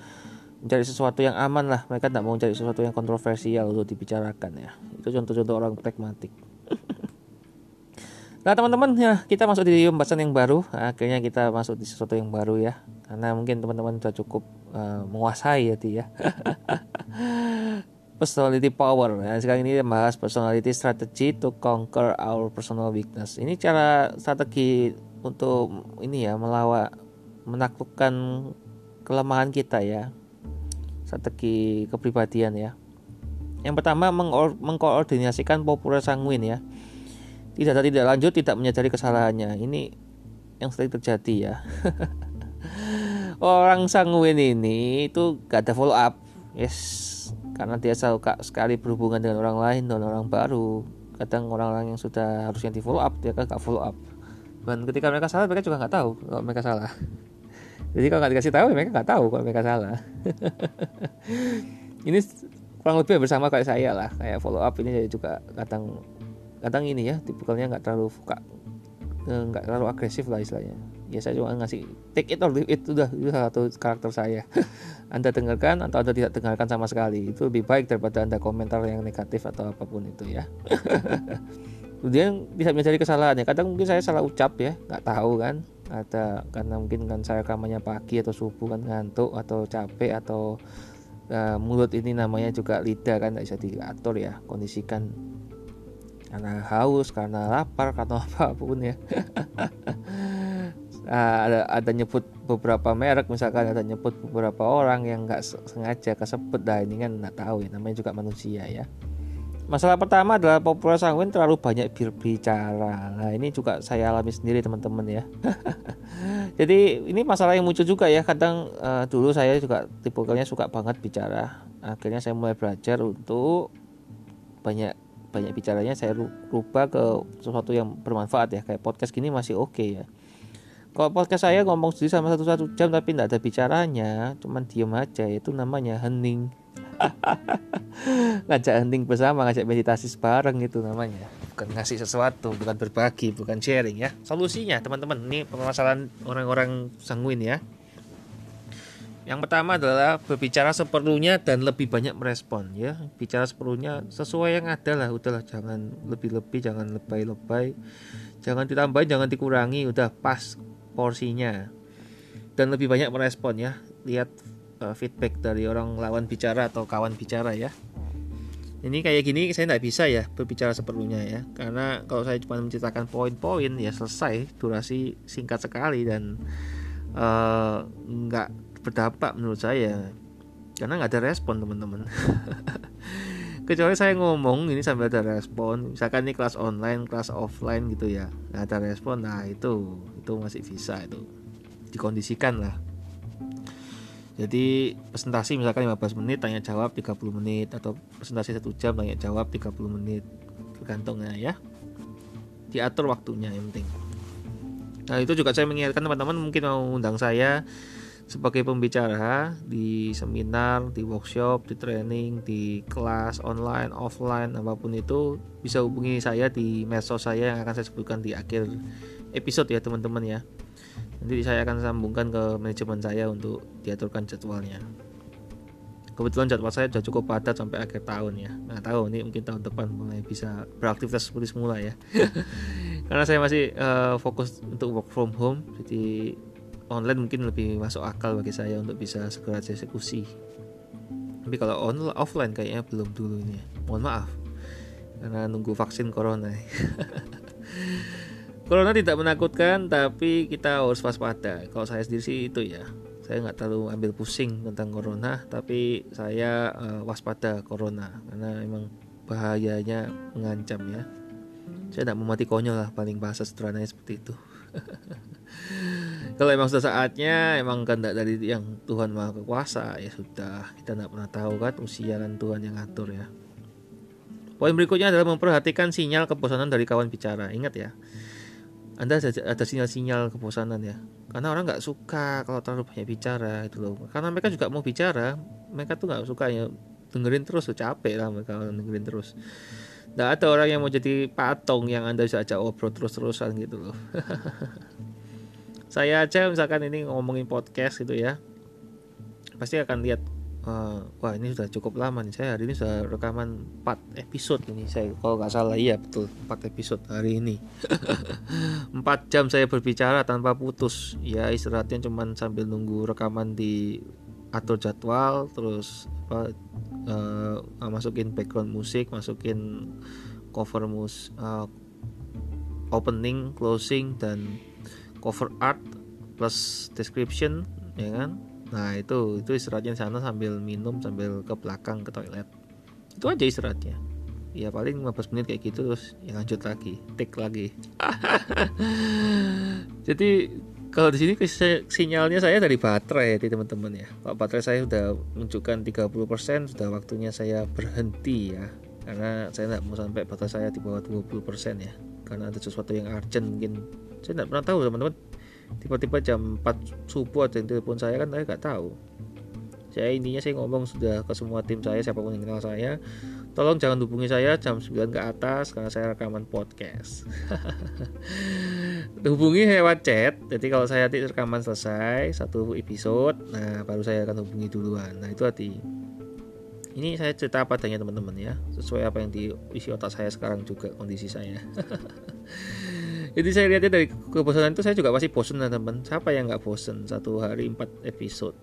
mencari sesuatu yang aman lah. Mereka tidak mau mencari sesuatu yang kontroversial untuk dibicarakan ya. Itu contoh-contoh orang pragmatik. [LAUGHS] Nah teman-teman ya kita masuk di pembahasan yang baru. Akhirnya kita masuk di sesuatu yang baru ya. Karena mungkin teman-teman sudah cukup uh, menguasai ya ya [LAUGHS] personality power. Nah, sekarang ini bahas personality strategy to conquer our personal weakness. Ini cara strategi untuk ini ya melawan menaklukkan kelemahan kita ya. Strategi kepribadian ya. Yang pertama mengkoordinasikan populer sanguin ya. Tidak tidak lanjut, tidak menyadari kesalahannya. Ini yang sering terjadi ya. [LAUGHS] Orang sanguin ini itu gak ada follow up. Yes, karena dia suka sekali berhubungan dengan orang lain dan orang baru. Kadang orang-orang yang sudah harusnya di follow up dia kan gak follow up. Dan ketika mereka salah mereka juga nggak tahu kalau mereka salah. [LAUGHS] Jadi kalau nggak dikasih tahu mereka nggak tahu kalau mereka salah. [LAUGHS] Ini kurang lebih bersama kayak saya lah. Kayak follow up ini juga kadang kadang ini ya tipikalnya nggak terlalu eh, nggak terlalu agresif lah istilahnya ya saya cuma ngasih take it or leave it udah itu salah satu karakter saya. [LAUGHS] Anda dengarkan atau anda tidak dengarkan sama sekali itu lebih baik daripada anda komentar yang negatif atau apa pun itu ya. [LAUGHS] Kemudian bisa menjadi kesalahan ya kadang mungkin saya salah ucap ya nggak tahu kan. Ada karena mungkin kan saya kamarnya pagi atau subuh kan ngantuk atau capek atau uh, mulut ini namanya juga lidah kan tidak bisa diatur ya. Kondisikan karena haus karena lapar karena [LAUGHS] apa pun ya uh, ada ada nyebut beberapa merek misalkan ada nyebut beberapa orang yang nggak sengaja kesebut. Dah ini kan nggak tahu ya namanya juga manusia ya. Masalah pertama adalah populer sanguin terlalu banyak berbicara. Nah ini juga saya alami sendiri teman-teman ya. [LAUGHS] Jadi ini masalah yang muncul juga ya. Kadang uh, dulu saya juga tipikalnya suka banget bicara. Akhirnya saya mulai belajar untuk banyak banyak bicaranya saya rubah ke sesuatu yang bermanfaat ya. Kayak podcast gini masih oke okay ya kalau podcast saya ngomong sendiri sama satu satu jam tapi tidak ada bicaranya. Cuman diem aja itu namanya hening. [LAUGHS] Ngajak hening bersama ngajak meditasi bareng itu namanya. Bukan ngasih sesuatu bukan berbagi bukan sharing ya. Solusinya teman-teman ini permasalahan orang-orang sanguin ya. Yang pertama adalah berbicara seperlunya dan lebih banyak merespon ya. Bicara seperlunya sesuai yang ada lah. Udahlah jangan lebih-lebih jangan lebay-lebay. Jangan ditambahin jangan dikurangi. Udah pas porsinya. Dan lebih banyak merespon ya. Lihat uh, feedback dari orang lawan bicara atau kawan bicara ya. Ini kayak gini saya tidak bisa ya berbicara seperlunya ya. Karena kalau saya cuma menceritakan poin-poin ya selesai. Durasi singkat sekali dan uh, nggak berdampak menurut saya. Karena nggak ada respon teman-teman [LAUGHS] kecuali saya ngomong ini sambil ada respon. Misalkan ini kelas online kelas offline gitu ya. Nggak ada respon nah itu itu masih bisa itu. Dikondisikan lah. Jadi presentasi misalkan 15 menit tanya jawab 30 menit. Atau presentasi satu jam tanya jawab 30 menit. Tergantung ya. Diatur waktunya yang penting. Nah itu juga saya mengingatkan teman-teman mungkin mau undang saya sebagai pembicara di seminar, di workshop, di training, di kelas online, offline, apa pun itu bisa hubungi saya di medsos saya yang akan saya sebutkan di akhir episode ya teman-teman ya. Nanti saya akan sambungkan ke manajemen saya untuk diaturkan jadwalnya. Kebetulan jadwal saya sudah cukup padat sampai akhir tahun ya. Nah tahu ini mungkin tahun depan mulai bisa beraktivitas seperti semula ya. [LAUGHS] Karena saya masih uh, fokus untuk work from home, jadi online mungkin lebih masuk akal bagi saya untuk bisa segera eksekusi tapi kalau on offline kayaknya belum dulu ini ya. mohon maaf karena nunggu vaksin corona [LAUGHS] corona tidak menakutkan tapi kita harus waspada. Kalau saya sendiri sih itu ya. Saya nggak terlalu ambil pusing tentang corona tapi saya uh, waspada corona. Karena memang bahayanya mengancam ya. Saya tidak mau mati konyol lah paling bahasa sederhananya seperti itu [LAUGHS] kalau emang sudah saatnya emang kehendak dari yang Tuhan maha kuasa ya sudah. Kita tidak pernah tahu kan usia kan Tuhan yang ngatur ya. Poin berikutnya adalah memperhatikan sinyal kebosanan dari kawan bicara. Ingat ya. Anda ada, ada sinyal-sinyal kebosanan ya. Karena orang nggak suka kalau terlalu banyak bicara itu loh. Karena mereka juga mau bicara mereka tuh nggak suka ya. Dengerin terus tuh capek lah mereka dengerin terus nggak ada orang yang mau jadi patung yang anda bisa ajak obrol terus-terusan gitu loh. [LAUGHS] Saya aja misalkan ini ngomongin podcast gitu ya. Pasti akan lihat uh, wah ini sudah cukup lama nih. Saya hari ini sudah rekaman 4 episode ini. Saya kalau nggak salah iya betul 4 episode hari ini. [LAUGHS] 4 jam saya berbicara tanpa putus. Ya istirahatnya cuman sambil nunggu rekaman di atur jadwal terus apa uh, masukin background musik masukin cover mus uh, opening closing dan cover art plus description ya kan? Nah itu itu istirahatnya di sana sambil minum sambil ke belakang ke toilet. Itu aja istirahatnya. Ya paling 15 menit kayak gitu terus ya lanjut lagi take lagi. [LAUGHS] Jadi kalau di sini sinyalnya saya dari baterai ya teman-teman ya. Baterai saya sudah menunjukkan 30% sudah waktunya saya berhenti ya. Karena saya tidak mau sampai baterai saya di bawah 20% ya. Karena ada sesuatu yang urgent mungkin. Saya tidak pernah tahu teman-teman. Tiba-tiba jam 4 subuh ada yang telepon saya kan saya nggak tahu. Saya intinya saya ngomong sudah ke semua tim saya siapa pun yang kenal saya tolong jangan hubungi saya jam 9 ke atas karena saya rekaman podcast. [LAUGHS] Hubungi lewat chat. Jadi kalau saya rekaman selesai satu episode nah baru saya akan hubungi duluan. Nah itu hati ini saya cerita apa adanya teman-teman ya. Sesuai apa yang diisi otak saya sekarang juga kondisi saya. [LAUGHS] Jadi saya lihatnya dari kebosanan itu saya juga pasti bosan teman siapa yang nggak bosan satu hari empat episode?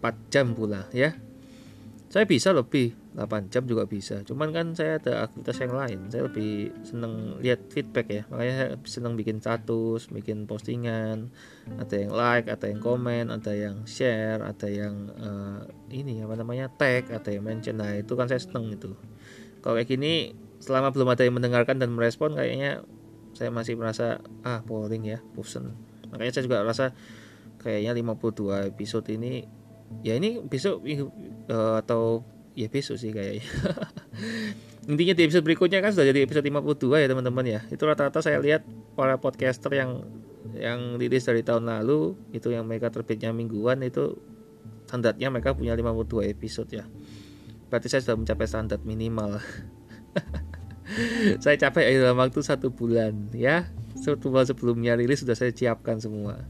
4 jam pula ya saya bisa lebih 8 jam juga bisa. Cuman kan saya ada aktivitas yang lain. Saya lebih seneng lihat feedback ya. Makanya saya seneng bikin status bikin postingan. Ada yang like ada yang komen ada yang share ada yang uh, ini apa namanya tag ada yang mention. Nah itu kan saya seneng itu kalau kayak gini selama belum ada yang mendengarkan dan merespon kayaknya saya masih merasa ah boring ya bosen. Makanya saya juga rasa kayaknya 52 episode ini ya ini besok uh, atau ya besok sih kayaknya. [LAUGHS] Intinya di episode berikutnya kan sudah jadi episode 52 ya teman-teman ya. Itu rata-rata saya lihat para podcaster yang yang rilis dari tahun lalu itu yang mereka terbitnya mingguan itu standarnya mereka punya 52 episode ya. Berarti saya sudah mencapai standar minimal. [LAUGHS] Saya capek dalam waktu satu bulan ya. Satu bulan sebelumnya rilis sudah saya siapkan semua.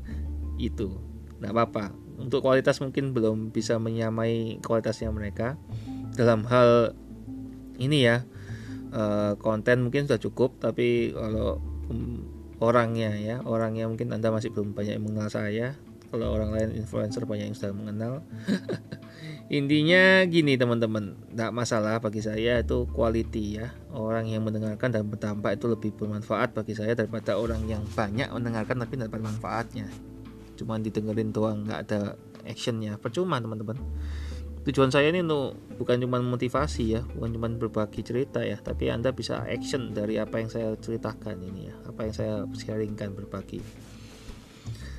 Itu. Nggak apa-apa untuk kualitas mungkin belum bisa menyamai kualitasnya mereka. Dalam hal ini ya uh, konten mungkin sudah cukup tapi kalau um, orangnya ya orangnya mungkin anda masih belum banyak yang mengenal saya. Kalau orang lain influencer banyak yang sudah mengenal. [LAUGHS] Intinya gini teman-teman tidak masalah bagi saya itu quality ya. Orang yang mendengarkan dan berdampak itu lebih bermanfaat bagi saya daripada orang yang banyak mendengarkan tapi tidak bermanfaatnya cuma didengerin doang nggak ada actionnya percuma teman-teman tujuan saya ini untuk bukan cuma motivasi ya bukan cuma berbagi cerita ya tapi anda bisa action dari apa yang saya ceritakan ini ya apa yang saya sharingkan berbagi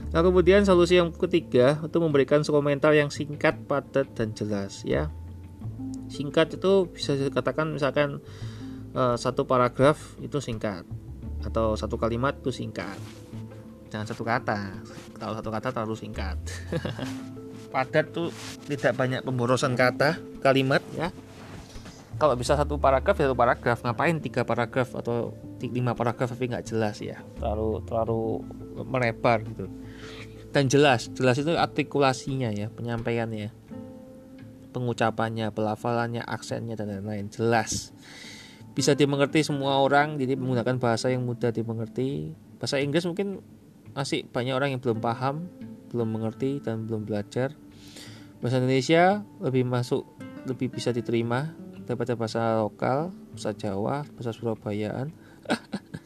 Nah kemudian solusi yang ketiga itu memberikan komentar yang singkat, padat dan jelas ya. Singkat itu bisa dikatakan misalkan uh, satu paragraf itu singkat atau satu kalimat itu singkat. Jangan satu kata. Kalau satu kata terlalu singkat. [LAUGHS] padat tuh tidak banyak pemborosan kata, kalimat. Ya. Kalau bisa satu paragraf ya satu paragraf, ngapain tiga paragraf atau lima paragraf tapi nggak jelas ya, terlalu terlalu melebar gitu. Dan jelas jelas itu artikulasinya ya penyampaiannya. Pengucapannya pelafalannya aksennya dan lain-lain. Jelas. Bisa dimengerti semua orang jadi menggunakan bahasa yang mudah dimengerti. Bahasa Inggris mungkin masih banyak orang yang belum paham belum mengerti dan belum belajar bahasa Indonesia lebih masuk lebih bisa diterima daripada bahasa lokal bahasa Jawa bahasa Surabayaan [LAUGHS]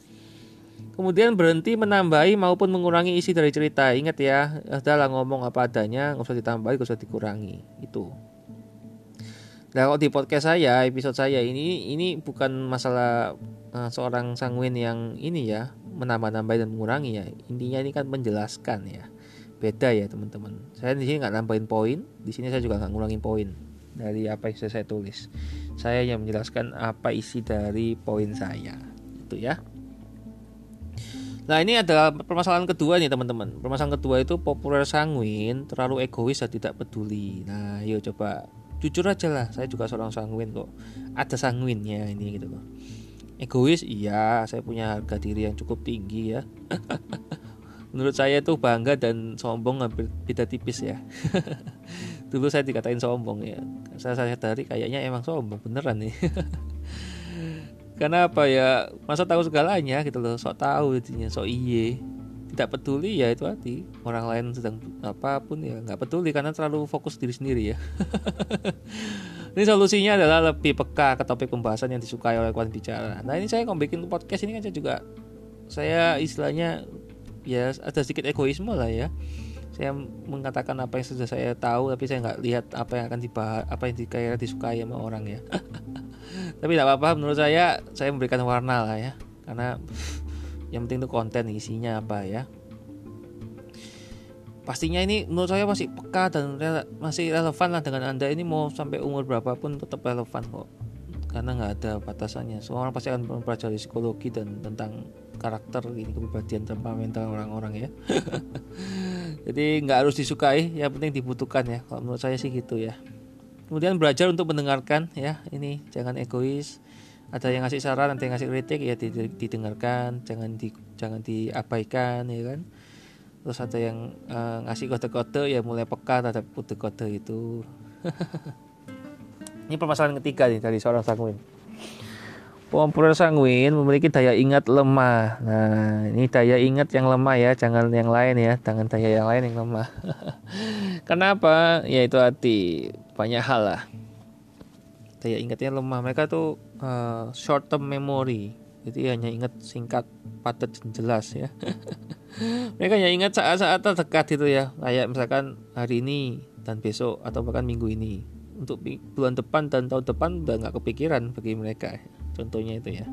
Kemudian berhenti menambahi maupun mengurangi isi dari cerita. Ingat ya, adalah ngomong apa adanya, nggak usah ditambahi, nggak usah dikurangi. Itu. Nah, kalau di podcast saya, episode saya ini, ini bukan masalah uh, seorang sanguin yang ini ya, menambah-nambahi dan mengurangi ya. Intinya ini kan menjelaskan ya. Beda ya teman-teman. Saya di sini nggak nambahin poin, di sini saya juga nggak ngurangin poin dari apa yang saya tulis. Saya yang menjelaskan apa isi dari poin saya. Itu ya. Nah ini adalah permasalahan kedua nih teman-teman. Permasalahan kedua itu populer sanguin, terlalu egois dan tidak peduli. Nah yuk coba jujur aja lah, saya juga seorang sanguin kok. Ada sanguinnya ini gitu loh. Egois iya, saya punya harga diri yang cukup tinggi ya. [LAUGHS] Menurut saya itu bangga dan sombong hampir beda tipis ya. [LAUGHS] Dulu saya dikatain sombong ya. Saya sadari kayaknya emang sombong beneran nih. [LAUGHS] karena apa ya masa tahu segalanya gitu loh sok tahu intinya sok iye tidak peduli ya itu hati orang lain sedang apa pun ya nggak peduli karena terlalu fokus diri sendiri ya. [LAUGHS] Ini solusinya adalah lebih peka ke topik pembahasan yang disukai oleh kawan bicara. Nah ini saya kalau bikin podcast ini kan saya juga saya istilahnya ya ada sedikit egoisme lah ya. Saya mengatakan apa yang sudah saya tahu tapi saya nggak lihat apa yang akan dibahas apa yang dikira disukai sama orang ya. [LAUGHS] Tapi tidak apa-apa menurut saya saya memberikan warna lah ya. Karena yang penting itu konten isinya apa ya. Pastinya ini menurut saya masih peka dan rele masih relevan lah dengan anda. Ini mau sampai umur berapapun tetap relevan kok. Karena nggak ada batasannya. Semua orang pasti akan mempelajari psikologi dan tentang karakter ini kepribadian temperamental orang-orang ya. [LAUGHS] Jadi nggak harus disukai yang penting dibutuhkan ya. Kalau menurut saya sih gitu ya. Kemudian belajar untuk mendengarkan ya. Ini jangan egois ada yang ngasih saran ada yang ngasih kritik ya didengarkan jangan di jangan diabaikan ya kan terus ada yang uh, ngasih kode-kode ya mulai peka terhadap kode-kode itu [LAUGHS] ini permasalahan ketiga nih dari seorang sanguin Populer sanguin memiliki daya ingat lemah. Nah, ini daya ingat yang lemah ya, jangan yang lain ya, jangan daya yang lain yang lemah. [LAUGHS] Kenapa? Ya itu hati banyak hal lah. Daya ingatnya lemah. Mereka tuh uh, short term memory. Jadi hanya ingat singkat, padat dan jelas ya. [LAUGHS] Mereka hanya ingat saat-saat terdekat itu ya. Kayak misalkan hari ini dan besok atau bahkan minggu ini. Untuk bulan depan dan tahun depan udah nggak kepikiran bagi mereka contohnya itu ya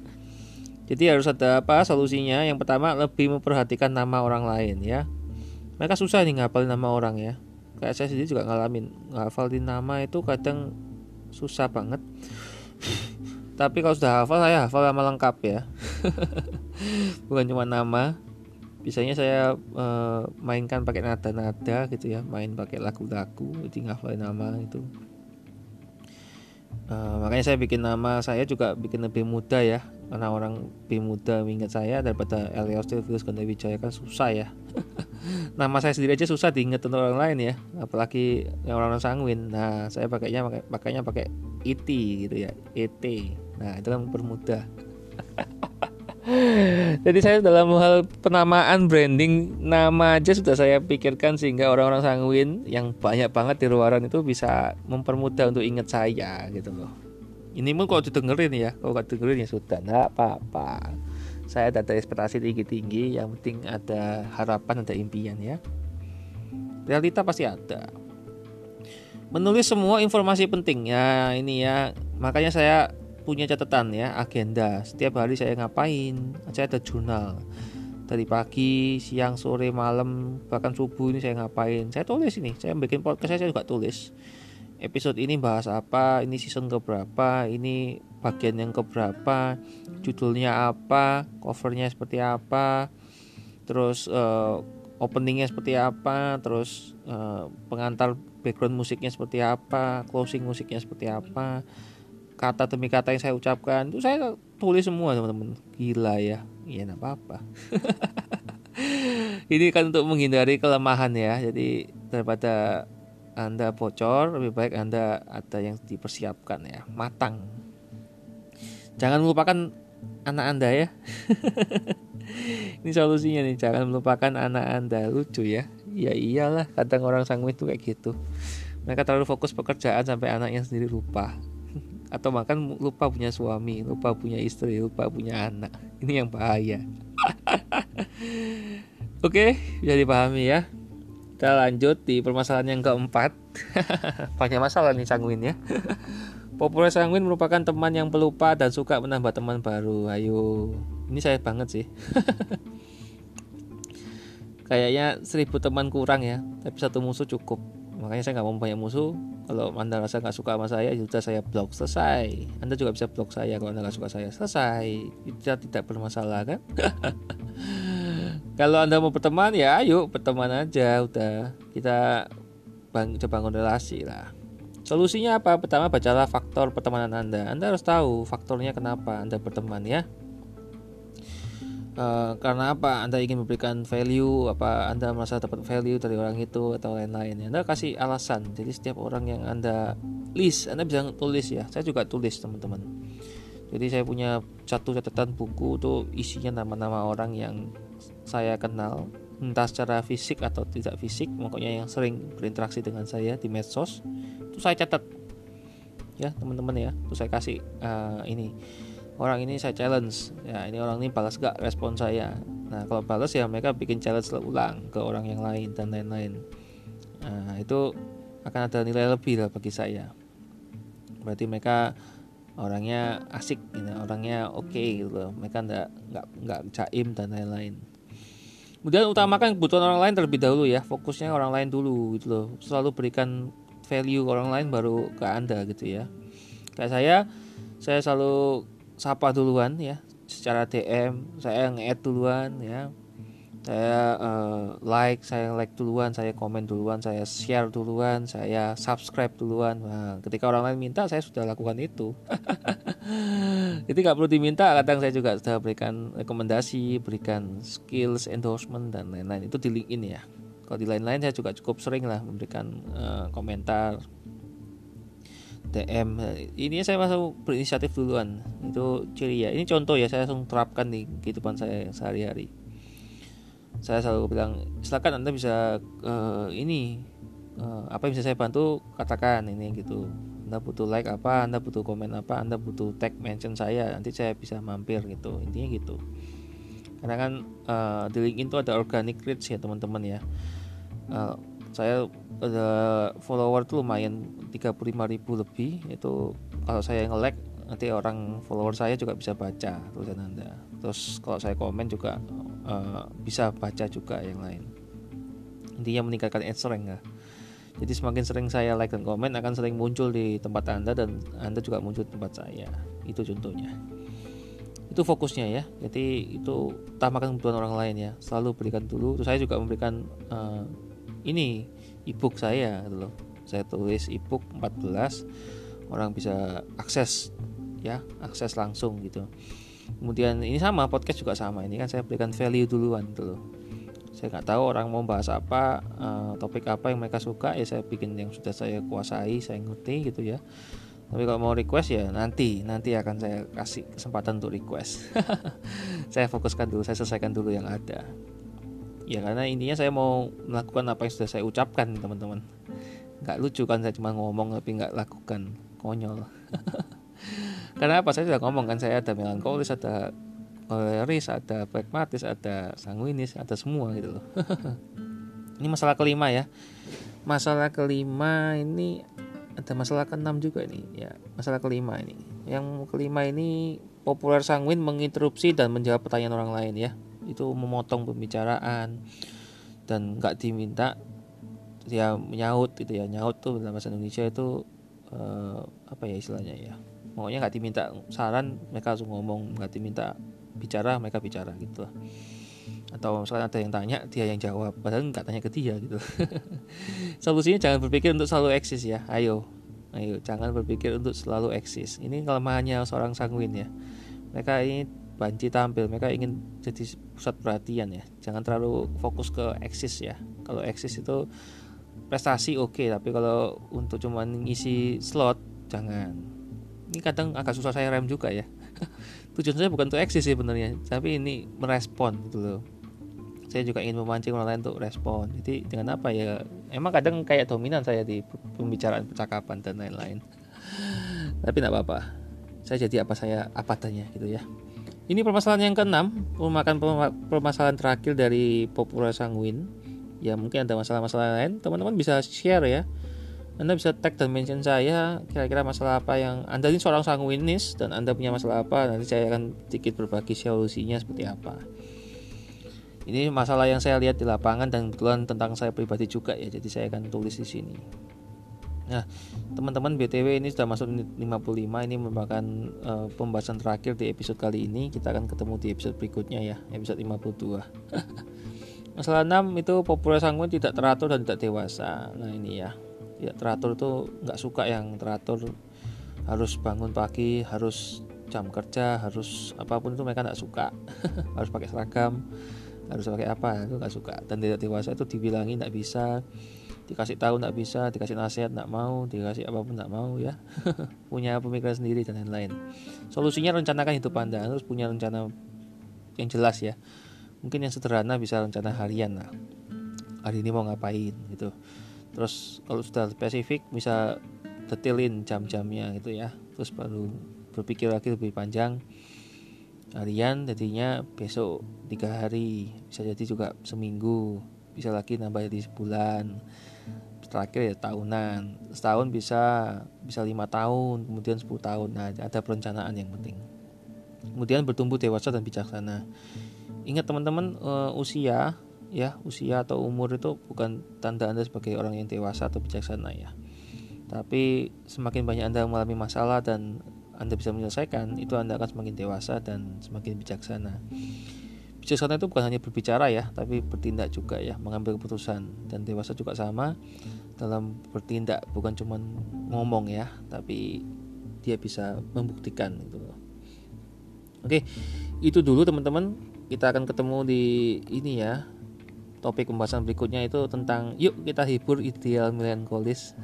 [LAUGHS] jadi harus ada apa solusinya yang pertama lebih memperhatikan nama orang lain ya mereka susah nih ngapalin nama orang ya kayak saya sendiri juga ngalamin ngapalin nama itu kadang susah banget. [LAUGHS] Tapi kalau sudah hafal saya hafal nama lengkap ya. [LAUGHS] Bukan cuma nama. Biasanya saya uh, mainkan pakai nada-nada gitu ya. Main pakai lagu-lagu jadi ngafalin nama itu. Uh, makanya saya bikin nama saya juga bikin lebih mudah ya karena orang lebih mudah mengingat saya daripada Elios Ganda Wijaya kan susah ya. [LAUGHS] Nama saya sendiri aja susah diingat untuk orang lain ya apalagi yang orang-orang sanguin. Nah saya pakainya pakainya pakai IT gitu ya ET nah itu kan permudah [LAUGHS] Jadi saya dalam hal penamaan branding nama aja sudah saya pikirkan sehingga orang-orang sanguin yang banyak banget di luaran itu bisa mempermudah untuk ingat saya gitu loh. Ini pun kalau didengerin ya, kalau nggak dengerin ya sudah, nggak apa-apa. Saya ada ekspektasi tinggi-tinggi, yang penting ada harapan, ada impian ya. Realita pasti ada. Menulis semua informasi penting. Ya ini ya, makanya saya punya catatan ya agenda. Setiap hari saya ngapain? Saya ada jurnal. Dari pagi siang sore malam bahkan subuh ini saya ngapain? Saya tulis ini. Saya bikin podcast saya juga tulis episode ini bahas apa ini season keberapa ini bagian yang keberapa judulnya apa covernya seperti apa terus uh, openingnya seperti apa terus uh, pengantar background musiknya seperti apa closing musiknya seperti apa kata demi kata yang saya ucapkan itu saya tulis semua teman-teman. Gila ya. Iya apa apa [LAUGHS] ini kan untuk menghindari kelemahan ya. Jadi daripada anda bocor lebih baik anda ada yang dipersiapkan ya. Matang. Jangan melupakan anak anda ya. [LAUGHS] Ini solusinya nih jangan melupakan anak anda. Lucu ya. Ya iyalah kadang orang sanguin tuh kayak gitu. Mereka terlalu fokus pekerjaan sampai anaknya sendiri lupa. [LAUGHS] Atau makan lupa punya suami, lupa punya istri, lupa punya anak. Ini yang bahaya. [LAUGHS] Oke, bisa dipahami ya. Kita lanjut di permasalahan yang keempat. [LAUGHS] Banyak masalah nih sanguin ya. [LAUGHS] Populer sanguin merupakan teman yang pelupa dan suka menambah teman baru. Ayo, ini saya banget sih. [LAUGHS] Kayaknya seribu teman kurang ya, tapi satu musuh cukup makanya saya nggak mau banyak musuh kalau anda rasa nggak suka sama saya ya sudah saya blok selesai anda juga bisa blok saya kalau anda nggak suka saya selesai kita tidak bermasalah kan kalau anda mau berteman ya ayo berteman aja udah. Kita bang bangun relasi lah. Solusinya apa? Pertama bacalah faktor pertemanan anda. Anda harus tahu faktornya kenapa anda berteman ya. Uh, karena apa? Anda ingin memberikan value apa? Anda merasa dapat value dari orang itu atau lain-lain. Anda kasih alasan. Jadi setiap orang yang Anda list Anda bisa tulis ya. Saya juga tulis teman-teman. Jadi saya punya satu catatan buku tuh isinya nama-nama orang yang saya kenal entah secara fisik atau tidak fisik pokoknya yang sering berinteraksi dengan saya di medsos itu saya catat. Ya teman-teman ya itu saya kasih uh, ini. Orang ini saya challenge. Ya ini orang ini balas gak respon saya? Nah kalau balas ya mereka bikin challenge ulang ke orang yang lain dan lain-lain. Nah itu akan ada nilai lebih lah bagi saya. Berarti mereka orangnya asik gitu, orangnya oke okay, gitu mereka nggak nggak nggak caim dan lain-lain kemudian utamakan kebutuhan orang lain terlebih dahulu ya fokusnya orang lain dulu gitu loh. Selalu berikan value orang lain baru ke anda gitu ya. Kayak saya saya selalu sapa duluan ya secara DM saya nge-add duluan ya saya uh, like saya like duluan saya komen duluan saya share duluan saya subscribe duluan. Nah, ketika orang lain minta saya sudah lakukan itu. [LAUGHS] Jadi nggak perlu diminta kadang saya juga sudah berikan rekomendasi berikan skills endorsement dan lain-lain. Itu di LinkedIn ya. Kalau di lain-lain saya juga cukup sering lah memberikan uh, komentar DM ini saya masuk berinisiatif duluan. Itu ciri ya ini contoh ya saya langsung terapkan di kehidupan saya sehari-hari saya selalu bilang silakan anda bisa uh, ini uh, apa yang bisa saya bantu katakan ini gitu. Anda butuh like apa anda butuh komen apa anda butuh tag mention saya nanti saya bisa mampir gitu. Intinya gitu. Karena kan uh, di LinkedIn itu ada organic reach ya teman-teman ya. Uh, saya ada follower tuh lumayan 35 ribu lebih itu kalau saya nge-like nanti orang follower saya juga bisa baca tulisan anda. Terus kalau saya komen juga uh, bisa baca juga yang lain. Intinya meningkatkan rank ya. Jadi semakin sering saya like dan komen akan sering muncul di tempat anda dan anda juga muncul di tempat saya. Itu contohnya. Itu fokusnya ya. Jadi itu utamakan kebutuhan orang lain ya. Selalu berikan dulu. Terus saya juga memberikan uh, ini ebook saya gitu loh. Saya tulis ebook 14 orang bisa akses ya akses langsung gitu. Kemudian ini sama podcast juga sama. Ini kan saya berikan value duluan gitu loh. Saya nggak tahu orang mau bahas apa uh, topik apa yang mereka suka ya saya bikin yang sudah saya kuasai saya ngerti gitu ya. Tapi kalau mau request ya nanti nanti akan saya kasih kesempatan untuk request. [LAUGHS] Saya fokuskan dulu saya selesaikan dulu yang ada. Ya karena intinya saya mau melakukan apa yang sudah saya ucapkan teman-teman. Nggak lucu kan saya cuma ngomong tapi nggak lakukan konyol [LAUGHS] karena apa? Saya sudah ngomong kan saya ada melankolis ada koleris ada pragmatis ada sanguinis ada semua gitu loh. [LAUGHS] Ini masalah kelima ya. Masalah kelima ini ada masalah keenam juga ini ya. Masalah kelima ini. Yang kelima ini populer sanguin menginterupsi dan menjawab pertanyaan orang lain ya. Itu memotong pembicaraan dan nggak diminta ya nyaut gitu ya. Nyaut tuh dalam bahasa Indonesia itu uh, apa ya istilahnya ya pokoknya nggak diminta saran mereka langsung ngomong nggak diminta bicara mereka bicara gitu. Atau misalnya ada yang tanya dia yang jawab. Padahal nggak tanya ke dia gitu. [LAUGHS] Solusinya jangan berpikir untuk selalu eksis ya. Ayo ayo. Jangan berpikir untuk selalu eksis. Ini kelemahannya seorang sanguin ya. Mereka ini banci tampil mereka ingin jadi pusat perhatian ya. Jangan terlalu fokus ke eksis ya. Kalau eksis itu prestasi oke okay, tapi kalau untuk cuman ngisi slot jangan ini kadang agak susah saya rem juga ya. [LAUGHS] Tujuan saya bukan untuk eksis sih sebenarnya tapi ini merespon gitu loh. Saya juga ingin memancing orang lain untuk respon. Jadi dengan apa ya emang kadang kayak dominan saya di pembicaraan percakapan dan lain-lain. [LAUGHS] Tapi tidak apa-apa. Saya jadi apa saya apa tanya gitu ya. Ini permasalahan yang keenam merupakan permasalahan terakhir dari populer sanguin. Ya mungkin ada masalah-masalah lain. Teman-teman bisa share ya anda bisa tag dan mention saya kira-kira masalah apa yang Anda ini seorang sanguinis dan Anda punya masalah apa nanti saya akan sedikit berbagi solusinya seperti apa ini masalah yang saya lihat di lapangan dan kebetulan tentang saya pribadi juga ya jadi saya akan tulis di sini Nah, teman-teman BTW ini sudah masuk 55 ini merupakan uh, pembahasan terakhir di episode kali ini. Kita akan ketemu di episode berikutnya ya, episode 52. [LAUGHS] Masalah 6 itu populer sanguin tidak teratur dan tidak dewasa. Nah, ini ya. Tidak teratur itu nggak suka yang teratur. Harus bangun pagi, harus jam kerja, harus apa pun itu mereka nggak suka. [LAUGHS] harus pakai seragam, harus pakai apa, itu nggak suka. Dan tidak dewasa itu dibilangi nggak bisa dikasih tahu nggak bisa dikasih nasihat nggak mau dikasih apa pun nggak mau ya. [LAUGHS] Punya pemikiran sendiri dan lain-lain. Solusinya rencanakan hidup anda harus punya rencana yang jelas ya. Mungkin yang sederhana bisa rencana harian lah. Hari ini mau ngapain gitu terus kalau sudah spesifik bisa detailin jam-jamnya gitu ya. Terus baru berpikir lagi lebih panjang. Harian jadinya besok tiga hari bisa jadi juga seminggu bisa lagi nambah jadi sebulan. Terakhir ya tahunan. Setahun bisa bisa lima tahun kemudian 10 tahun. Nah ada perencanaan yang penting. Kemudian bertumbuh dewasa dan bijaksana. Ingat teman-teman uh, usia ya usia atau umur itu bukan tanda anda sebagai orang yang dewasa atau bijaksana ya. Tapi semakin banyak anda mengalami masalah dan anda bisa menyelesaikan itu anda akan semakin dewasa dan semakin bijaksana. Bijaksana itu bukan hanya berbicara ya tapi bertindak juga ya mengambil keputusan. Dan dewasa juga sama dalam bertindak bukan cuma ngomong ya tapi dia bisa membuktikan gitu loh. Oke itu dulu teman-teman. Kita akan ketemu di ini ya topik pembahasan berikutnya itu tentang yuk kita hibur ideal melankolis.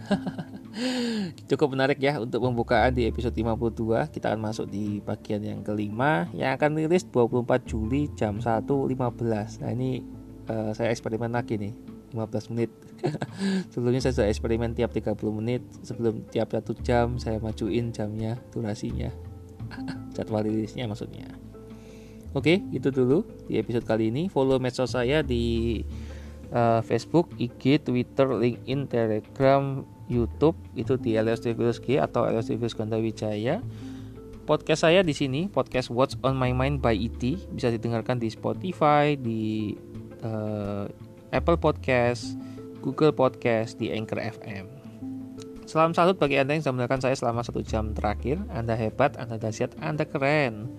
[LAUGHS] Cukup menarik ya untuk pembukaan di episode 52 kita akan masuk di bagian yang kelima yang akan rilis 24 Juli jam 1.15 nah ini uh, saya eksperimen lagi nih 15 menit. [LAUGHS] Sebelumnya saya sudah eksperimen tiap 30 menit. Sebelum tiap satu jam saya majuin jamnya durasinya. [LAUGHS] Jadwal rilisnya maksudnya oke itu dulu di episode kali ini follow medsos saya di uh, Facebook, IG, Twitter, LinkedIn, Telegram, YouTube itu di Elias G atau Elias Davis Wijaya. Podcast saya di sini, podcast What's on My Mind by ET bisa didengarkan di Spotify, di uh, Apple Podcast, Google Podcast, di Anchor FM. Salam salut bagi Anda yang sudah mendengarkan saya selama satu jam terakhir. Anda hebat, Anda dahsyat, Anda keren.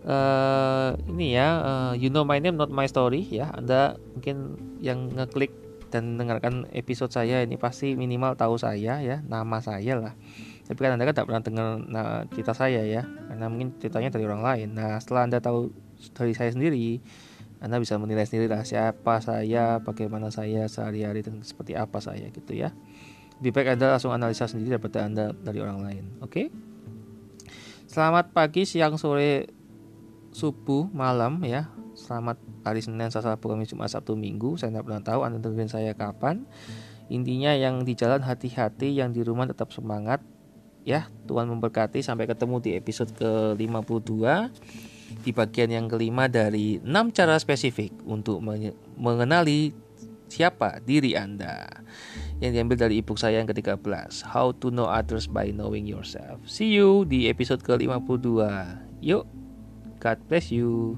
Uh, ini ya, uh, you know my name, not my story ya. Anda mungkin yang ngeklik dan mendengarkan episode saya ini pasti minimal tahu saya ya, nama saya lah. Tapi kan Anda kan tidak pernah dengar nah, cerita saya ya, karena mungkin ceritanya dari orang lain. Nah, setelah Anda tahu dari saya sendiri, anda bisa menilai sendiri lah siapa saya, bagaimana saya sehari-hari dan seperti apa saya gitu ya. Lebih baik Anda langsung analisa sendiri daripada Anda dari orang lain. Oke? Okay? Selamat pagi, siang, sore, subuh, malam ya. Selamat hari Senin, Selasa, Rabu, Kamis, Jumat, Sabtu, Minggu. Saya tidak pernah tahu Anda dengerin saya kapan. Intinya yang di jalan hati-hati, yang di rumah tetap semangat. Ya, Tuhan memberkati. Sampai ketemu di episode ke-52 di bagian yang kelima dari 6 cara spesifik untuk mengenali siapa diri Anda yang diambil dari ebook saya yang ke-13 How to Know Others by Knowing Yourself. See you di episode ke-52. Yuk, God bless you.